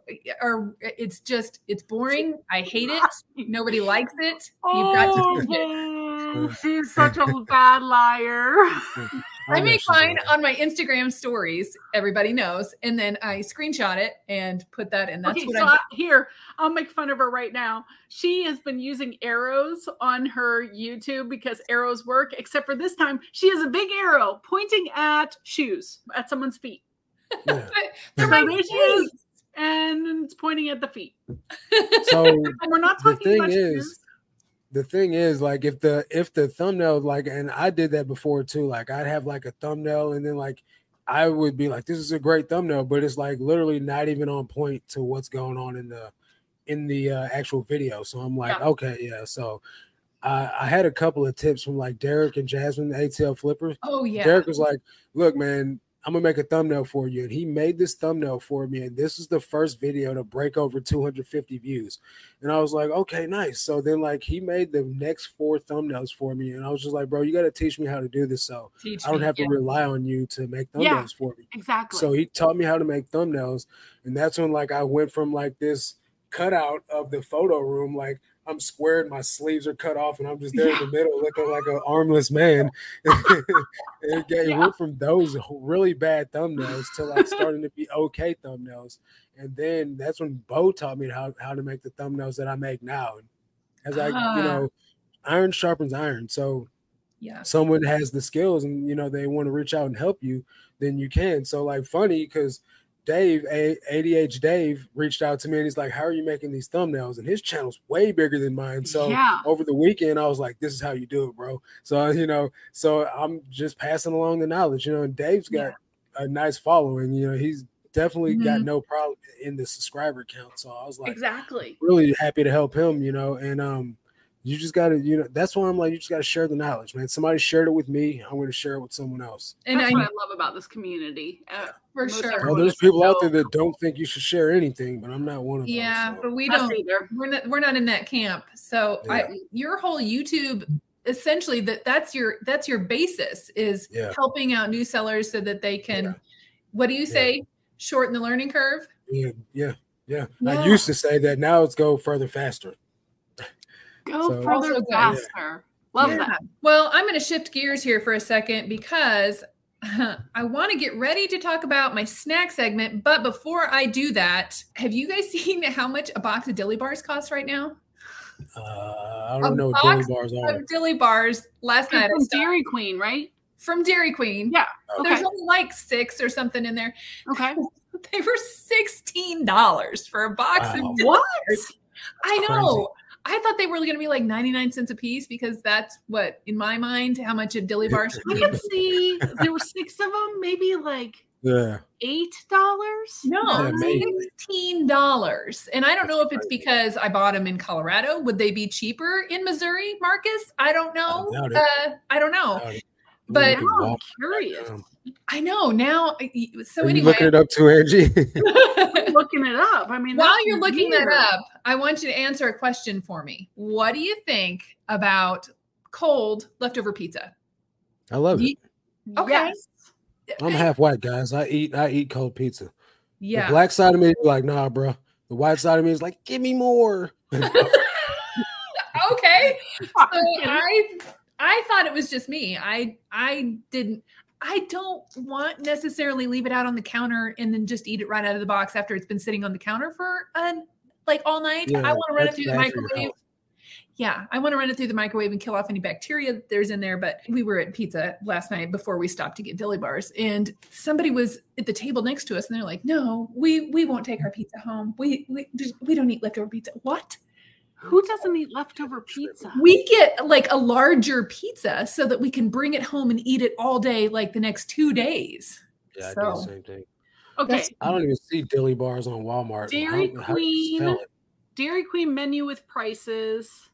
are. It's just. It's boring. I hate it. Nobody likes it. You've got to Oh, change it." she's such a bad liar. I make she's mine on my Instagram stories. Everybody knows, and then I screenshot it and put that in. That's okay, what so I. I, here I'll make fun of her right now. She has been using arrows on her YouTube because arrows work. Except for this time, she has a big arrow pointing at shoes at someone's feet. Yeah. They're So my there she is, and it's pointing at the feet. So And we're not The talking thing about is, shoes. The thing is like if the if the thumbnail like and I did that before too like I'd have like a thumbnail and then like I would be like this is a great thumbnail but it's like literally not even on point to what's going on in the in the uh, actual video so I'm like Yeah. okay yeah so I, I had a couple of tips from like Derek and Jasmine ATL flippers oh yeah. Derek was like, "Look, man, I'm gonna make a thumbnail for you," and he made this thumbnail for me, and this is the first video to break over 250 views, and I was like, "Okay, nice." So then, like, he made the next four thumbnails for me, and I was just like, "Bro, you got to teach me how to do this, so Teach I don't me. have to rely on you to make thumbnails Yeah. for me." Exactly. So he taught me how to make thumbnails, and that's when like I went from like this cutout of the photo room, like I'm squared, my sleeves are cut off, and I'm just there in the middle looking like an armless man. it, got- Yeah. went from those really bad thumbnails to like starting to be okay thumbnails, and then that's when Bo taught me how how to make the thumbnails that I make now. And as I, Ah. you know, iron sharpens iron, so Yeah. someone has the skills and you know they want to reach out and help you, then you can. So like funny because Dave, ADH Dave, reached out to me and he's like, "How are you making these thumbnails?" And his channel's way bigger than mine. So yeah. over the weekend, I was like, "This is how you do it, bro." So you know, so I'm just passing along the knowledge, you know. And Dave's got a nice following. You know, he's definitely got Mhm. no problem in the subscriber count. So I was like, Exactly. really happy to help him, you know. And um, you just gotta, you know, that's why I'm like, you just gotta share the knowledge, man. Somebody shared it with me, I'm gonna share it with someone else. And That's I what I love about this community. Uh, for sure. Oh, there's is people out there that don't think you should share anything, but I'm not one of them. Yeah, them. but we don't. either. We're not. We're not in that camp. So I, your whole YouTube, essentially, that that's your that's your basis is Yeah. helping out new sellers so that they can. Yeah. What do you Yeah. say? Shorten the learning curve. Yeah, yeah, yeah. Yeah. I used to say that. Now it's go further faster. Go So- further Also good. faster. Love Yeah. that. Well, I'm going to shift gears here for a second because I want to get ready to talk about my snack segment. But before I do that, have you guys seen how much a box of dilly bars costs right now? Uh, I A don't know what dilly bars are. Of dilly bars last night From Dairy Queen, right? from Dairy Queen. Yeah. There's only like six or something in there. Okay. They were sixteen dollars for a box Wow. of dilly What? bars. I That's know. I thought they were going to be like 99 cents a piece because that's what, in my mind, how much a dilly bar should I be. could see there were six of them, maybe like Yeah, eight dollars. No, Yeah, sixteen dollars, and I don't know if it's because I bought them in Colorado. Would they be cheaper in Missouri, Marcus? I don't know. doubt it. Uh, I don't know. Doubt it. But- Look at Now I'm curious. I know now. Uh, so Are you anyway, looking it up too, Angie? Looking it up. I mean, while you're looking weird. that up, I want you to answer a question for me. What do you think about cold leftover pizza? I love it. Okay. Yes. Uh, I'm half white, guys. I eat I eat cold pizza. Yeah. The black side of me is like, nah, bro. The white side of me is like, give me more. okay. So I I thought it was just me. I I didn't I don't want necessarily leave it out on the counter and then just eat it right out of the box after it's been sitting on the counter for uh, like all night. Yeah, I want to run it through the bad for your microwave. Yeah, I want to run it through the microwave and kill off any bacteria that there's in there. But we were at pizza last night before we stopped to get dilly bars, and somebody was at the table next to us, and they're like, "No, we we won't take our pizza home. We we we don't eat leftover pizza." What? Who doesn't eat leftover pizza? We get like a larger pizza so that we can bring it home and eat it all day, like the next two days. Yeah, I do So- the same thing. Okay, That's- I don't even see dilly bars on Walmart. Dairy How- how do you spell Queen. it? Dairy Queen menu with prices.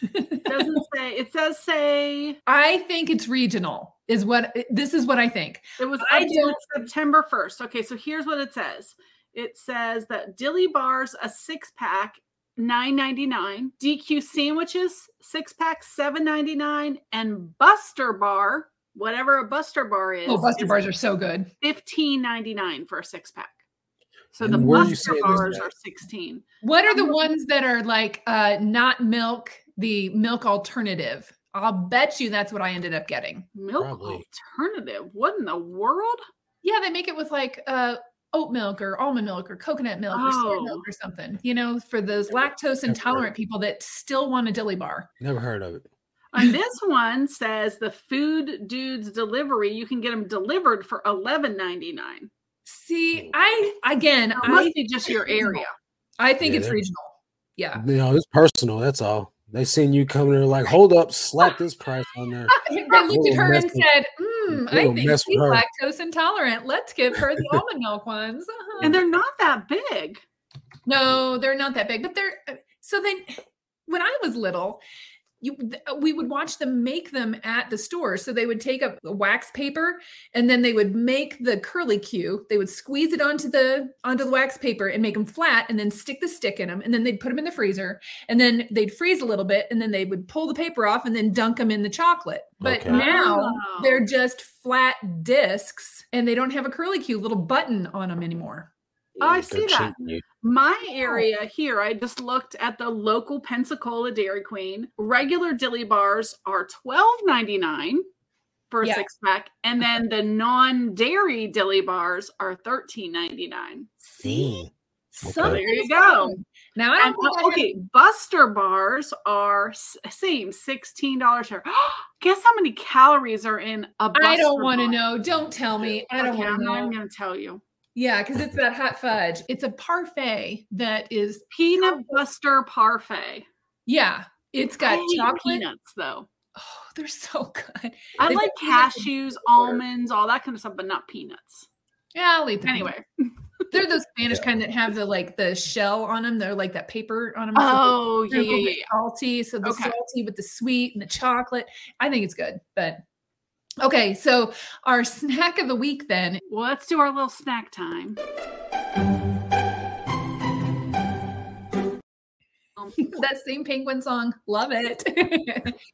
Doesn't say. It says say I think it's regional. Is what this is what I think. it was I up to don't- September first. Okay, so here's what it says. It says that Dilly bars a six pack. Nine ninety nine. DQ sandwiches six pack seven ninety nine, and Buster bar, whatever a Buster bar is, Oh, Buster is bars are so good. fifteen ninety nine for a six pack. So And the where are you Buster bars are sixteen. What are the Um, ones that are like uh not milk, the milk alternative? I'll bet you that's what I ended up getting. Milk Probably. alternative. What in the world? Yeah, they make it with like uh oat milk or almond milk or coconut milk or soy Oh. milk or something, you know, for those lactose intolerant people that still want a dilly bar. Never heard of it. And this one says the food dudes delivery. You can get them delivered for eleven ninety nine. See, I again, It I must be just your area. I think Yeah, it's regional. Yeah. You know, it's personal. That's all. They seen you coming there like, hold up, slap this price on there. They looked at her and said, mm, I think mess she's her." lactose intolerant. Let's give her the almond milk ones. Uh-huh. And they're not that big. No, they're not that big, but they're uh, so then when I was little, you uh, we would watch them make them at the store. So they would take a, a wax paper and then they would make the curly Q. They would squeeze it onto the onto the wax paper and make them flat and then stick the stick in them and then they'd put them in the freezer and then they'd freeze a little bit and then they would pull the paper off and then dunk them in the chocolate. But Okay. now they're just flat discs and they don't have a curly Q little button on them anymore. Oh, I see that. you. My area here, I just looked at the local Pensacola Dairy Queen. Regular dilly bars are twelve ninety nine for a Yeah. six pack, and then the non dairy dilly bars are thirteen ninety nine. See? Mm. Okay. Something There you go. Now I And, don't think I uh, okay, Buster bars are same sixteen dollars here. Guess how many calories are in a Buster I don't want to know. Don't tell me. I don't Okay, want I'm to not know. even gonna tell you. Yeah, because it's that hot fudge. It's a parfait that is, Peanut Buster parfait. yeah, it's got hate chocolate. peanuts though. Oh, they're so good. I They've like got peanuts and cashews, almonds, all that kind of stuff, but not peanuts. Yeah, I'll eat them. Anyway. they're those Spanish Yeah. kind that have the like the shell on them. They're like that paper on them. Oh, yeah, they're a little yeah, yeah. salty. So the Okay. salty with the sweet and the chocolate. I think it's good. But okay, so our snack of the week then Well, let's do our little snack time. Um, that same penguin song. Love it.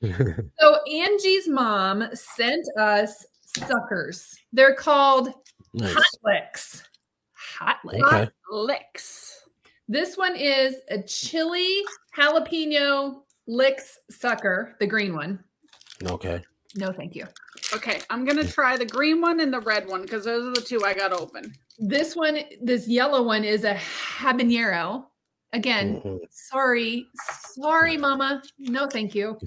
so Angie's mom sent us suckers. They're called nice. hot licks. Hot licks. Okay. hot licks. This one is a chili jalapeno licks sucker, the green one. Okay. No, thank you. Okay, I'm gonna try the green one and the red one because those are the two I got open. This one, this yellow one is a habanero. Again, Mhm. sorry, sorry, mama. No, thank you.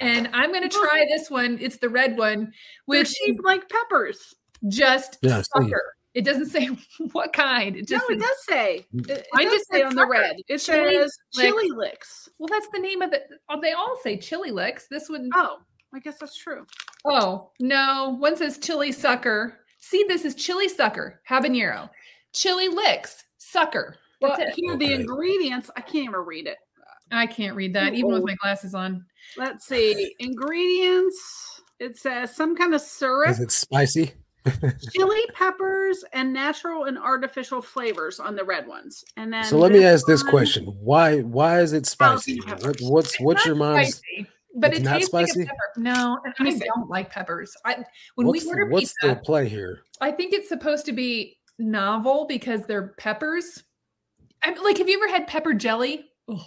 And I'm going to try this one. It's the red one, which is like peppers. just Yeah, sucker. It doesn't say what kind. It No, it says- does say. It, it I does just say said on the red. It Chili says licks. chili licks. well, that's the name of it. Oh, they all say chili licks. This one, Oh, I guess that's true. Oh no, one says chili sucker. See, this is chili sucker, habanero, chili licks, sucker. Well, it. here the ingredients. I can't even read it. I can't read that even with oh. my glasses on. Let's see. Ingredients. It says some kind of syrup, Is it spicy? chili peppers, and natural and artificial flavors on the red ones. And then So let me ask this question: Why why is it spicy? What, what's what's your not mom's? spicy, but it's it not tastes spicy? like a pepper. No, and I me don't like peppers. I when What's we order what's pizza, the play here? I think it's supposed to be novel because they're peppers. I mean, like, have you ever had pepper jelly? Oh,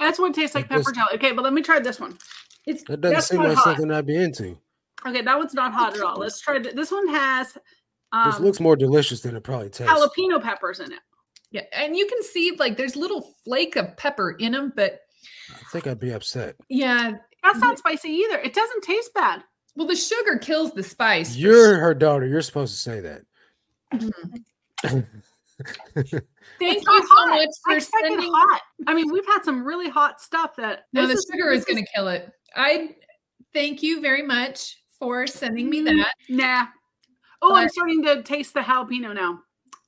That's what it tastes like It pepper just- jelly. Okay, but let me try this one. it's That doesn't That's seem like hot. something I'd be into. Okay, that one's not hot at all. Let's try th- this one. Has this um, looks more delicious than it probably tastes. jalapeno peppers in it. yeah, and you can see like there's little flake of pepper in them, but I think I'd be upset. Yeah. That's not spicy either. It doesn't taste bad. Well, the sugar kills the spice. You're her daughter. You're supposed to say that. Mhm. Thank not you so hot. much I for expected sending. hot. I mean, we've had some really hot stuff that No, the this sugar is going to kill it. I thank you very much for sending me Mm, that. Nah. Oh, I'm starting to taste the jalapeno now.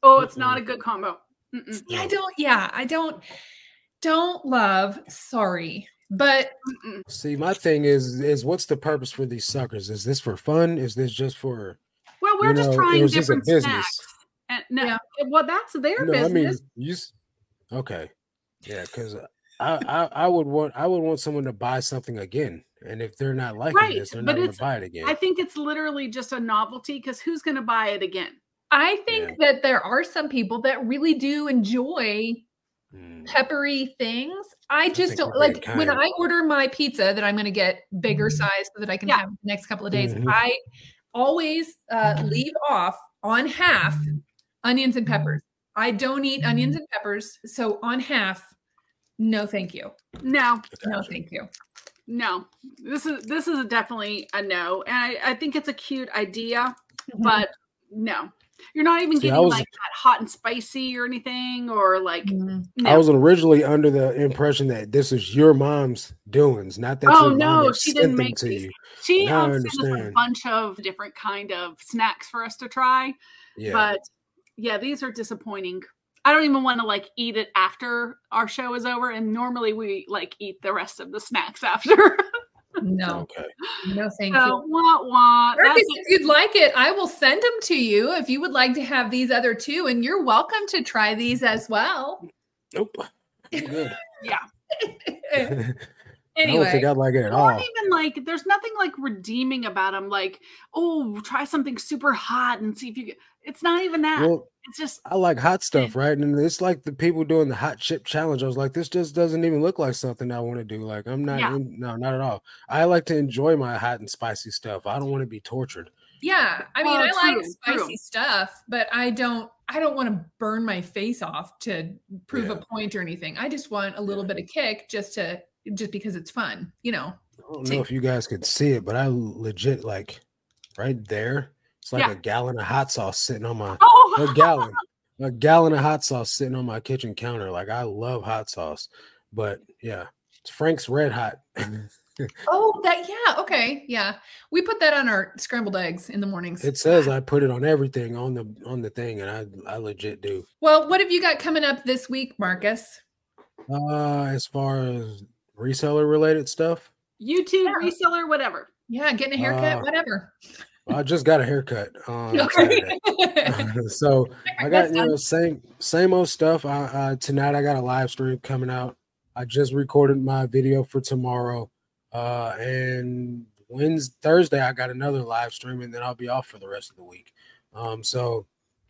Oh, it's not a good combo. Mm-mm. Yeah, I don't. Yeah, I don't. Don't love. Sorry, but See, my thing is, is what's the purpose for these suckers? Is this for fun? Is this just for? Well, we're You just know, trying it just a different business. snacks. And no, Yeah. well, that's their No, I mean, you. Okay, yeah, because I, I, I would want, I would want someone to buy something again, and if they're not liking Right, this, they're but not going it's- to buy it again. I think it's literally just a novelty because who's going to buy it again? I think that there are some people that really do enjoy Mm. peppery things. I just think don't like when. I order my pizza that I'm going to get bigger size so that I can Yeah. have the next couple of days. Mhm. I always uh, leave off on half onions and peppers. I don't eat onions and peppers, so on half, no, thank you. No, No, thank you. no. This is this is definitely a no, and I, I think it's a cute idea, Mm-hmm. but no. You're not even See, getting was- like that hot and spicy or anything, or like Mhm. no. I was originally under the impression that this is your mom's doings, not that Oh, your no, she sent didn't make to these. you. She Now um, sent us a bunch of different kind of snacks for us to try, Yeah, but yeah, these are disappointing. I don't even want to like eat it after our show is over, and normally we like eat the rest of the snacks after. No, okay. no, thank so you. wah wah. Marcus, if you'd like it, I will send them to you if you would like to have these other two, and you're welcome to try these as well. Nope. I'm good. I don't think I'd like it at Or all. even like, there's nothing like redeeming about them. Like, oh, try something super hot and see if you get. It's not even that. Well, it's just I like hot stuff, right? And it's like the people doing the hot chip challenge. I was like, this just doesn't even look like something I want to do. Like, I'm not, Yeah. in, no, not at all. I like to enjoy my hot and spicy stuff. I don't want to be tortured. yeah, I mean, Well, I like spicy true. stuff, but I don't. I don't want to burn my face off to prove a point or anything. I just want a little bit of kick, just to just because it's fun, you know. I don't know if you guys could see it, but I legit like right there. It's like Yeah. a gallon of hot sauce sitting on my oh, a gallon, a gallon of hot sauce sitting on my kitchen counter. Like I love hot sauce, but yeah, it's Frank's Red Hot. Oh, that yeah, okay, yeah. We put that on our scrambled eggs in the mornings. it says I put it on everything on the on the thing, and I I legit do. well, what have you got coming up this week, Marcus? Uh, as far as reseller related stuff, YouTube Yeah. reseller, whatever. Yeah, getting a haircut, Uh, whatever. I just got a haircut Okay. So I got you know same same old stuff. I, uh, tonight I got a live stream coming out. I just recorded my video for tomorrow, uh, and Wednesday Thursday I got another live stream, and then I'll be off for the rest of the week. Um, so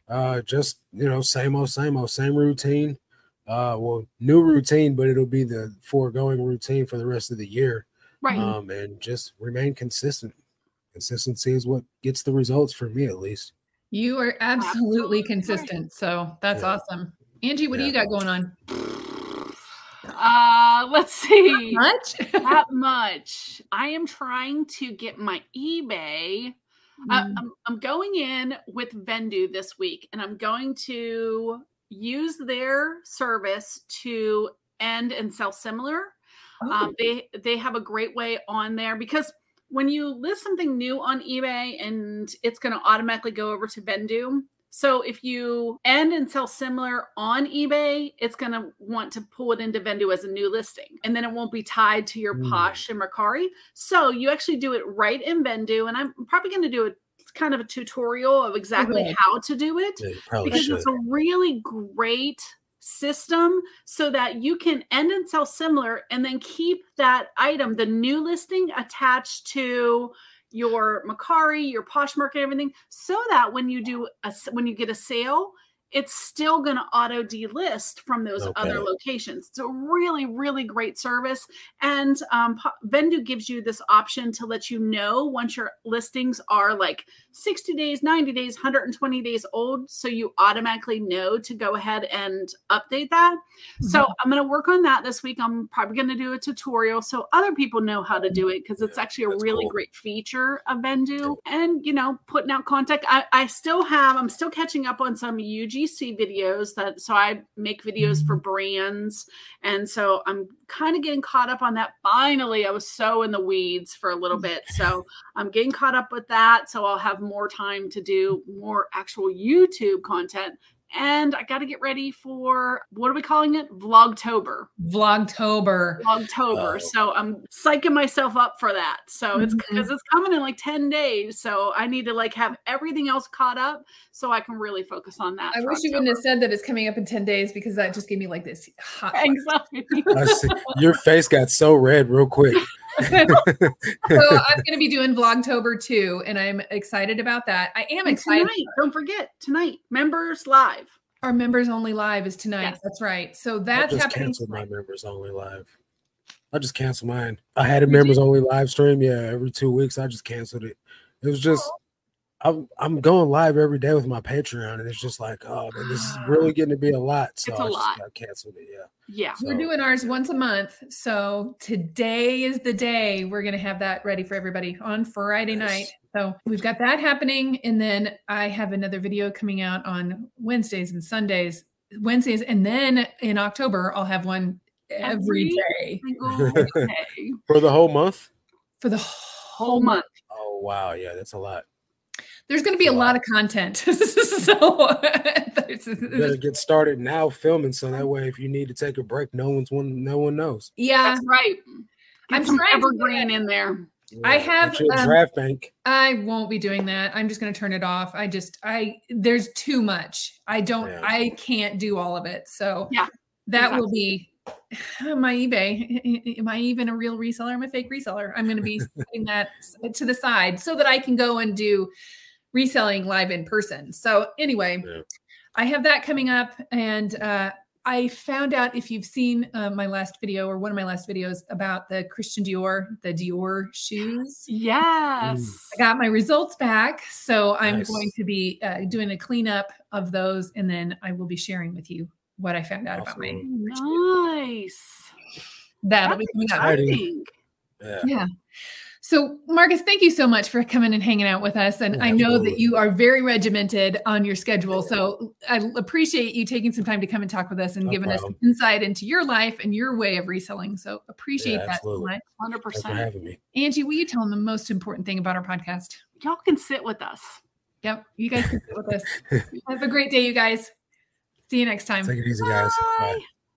uh, just you know same old same old same routine. Uh, well, new routine, but it'll be the foregoing routine for the rest of the year. Right. Um, and just remain consistent. Consistency is what gets the results for me, at least. You are absolutely Absolutely consistent. So that's Yeah. awesome. Angie, what do you got going on? Uh, let's see. Much? that much. I am trying to get my eBay. I- Mm. I'm, I'm going in with Vendoo this week, and I'm going to use their service to end and sell similar. Oh, Um, they they have a great way on there because when you list something new on eBay and it's going to automatically go over to Vendoo. So if you end and sell similar on eBay, it's going to want to pull it into Vendoo as a new listing, and then it won't be tied to your Hmm. Posh and Mercari. So you actually do it right in Vendoo, and I'm probably going to do a kind of a tutorial of exactly Okay. how to do it Yeah, because should. it's a really great system so that you can end and sell similar and then keep that item, the new listing, attached to your Mercari, your Poshmark, and everything, so that when you do a when you get a sale, it's still going to auto delist from those other locations. It's a really, really great service. And um, Vendoo gives you this option to let you know once your listings are like 60 days, 90 days, 120 days old. So you automatically know to go ahead and update that. So I'm going to work on that this week. I'm probably going to do a tutorial so other people know how to do it because it's actually a really cool. great feature of Vendoo. And, you know, putting out content. I, I still have, I'm still catching up on some UGC videos that, so I make videos for mm-hmm. brands. And so I'm kind of getting caught up on that. Finally, I was so in the weeds for a little bit. So I'm getting caught up with that. So I'll have more time to do more actual YouTube content. And I got to get ready for what are we calling it? Vlogtober. Vlogtober. Vlogtober. Oh. So I'm psyching myself up for that. So it's mm-hmm. because it's coming in like 10 days. So I need to like have everything else caught up so I can really focus on that. I for wish you wouldn't have said that it's coming up in 10 days because that just gave me like this hot. Anxiety. Your face got so red real quick. so I'm going to be doing Vlogtober too, and I'm excited about that. I am And excited. tonight, don't forget tonight, members live. Our members only live is tonight. Yes. That's right. So I that's just happening. canceled my members only live. I just canceled mine. I had a members only live stream. Yeah, every two weeks I just canceled it. It was just I'm I'm going live every day with my Patreon, and it's just like, oh man, this is really getting to be a lot. So It's a I just lot. got canceled it. Yeah. Yeah. We're doing ours once a month. So today is the day we're going to have that ready for everybody on Friday Nice. night. So we've got that happening. And then I have another video coming out on Wednesdays and Sundays. Wednesdays. And then in October, I'll have one every Every day day. For the whole month. for the Whole whole month. month. Oh wow, yeah, that's a lot. There's going to be a lot of content. so there's- You better get started now filming, so that way if you need to take a break, no one's one, no one knows. yeah, That's right. Get I'm some evergreen in there. I have, get um, draft bank. I won't be doing that. I'm just going to turn it off. I just, I, there's too much. I don't, Yeah. I can't do all of it. So Yeah, that will be my eBay. Am I even a real reseller? I'm a fake reseller. I'm going to be putting that to the side so that I can go and do reselling live in person. So anyway, Yeah. I have that coming up and, uh, I found out if you've seen uh, my last video or one of my last videos about the Christian Dior, the Dior shoes. Yes. I got my results back. So I'm Nice. going to be uh, doing a cleanup of those and then I will be sharing with you what I found out about my. Nice. That'll be That's coming up. Yeah. Yeah. So, Marcus, thank you so much for coming and hanging out with us. And Yeah, I know that you are very regimented on your schedule. So, I appreciate you taking some time to come and talk with us and No giving problem. us insight into your life and your way of reselling. So, appreciate Yeah, that so absolutely. much. Thanks for 100%. having me. Angie, will you tell them the most important thing about our podcast? Y'all can sit with us. Yep. You guys can sit with us. Have a great day, you guys. See you next time. Take it easy, guys. Bye. Bye.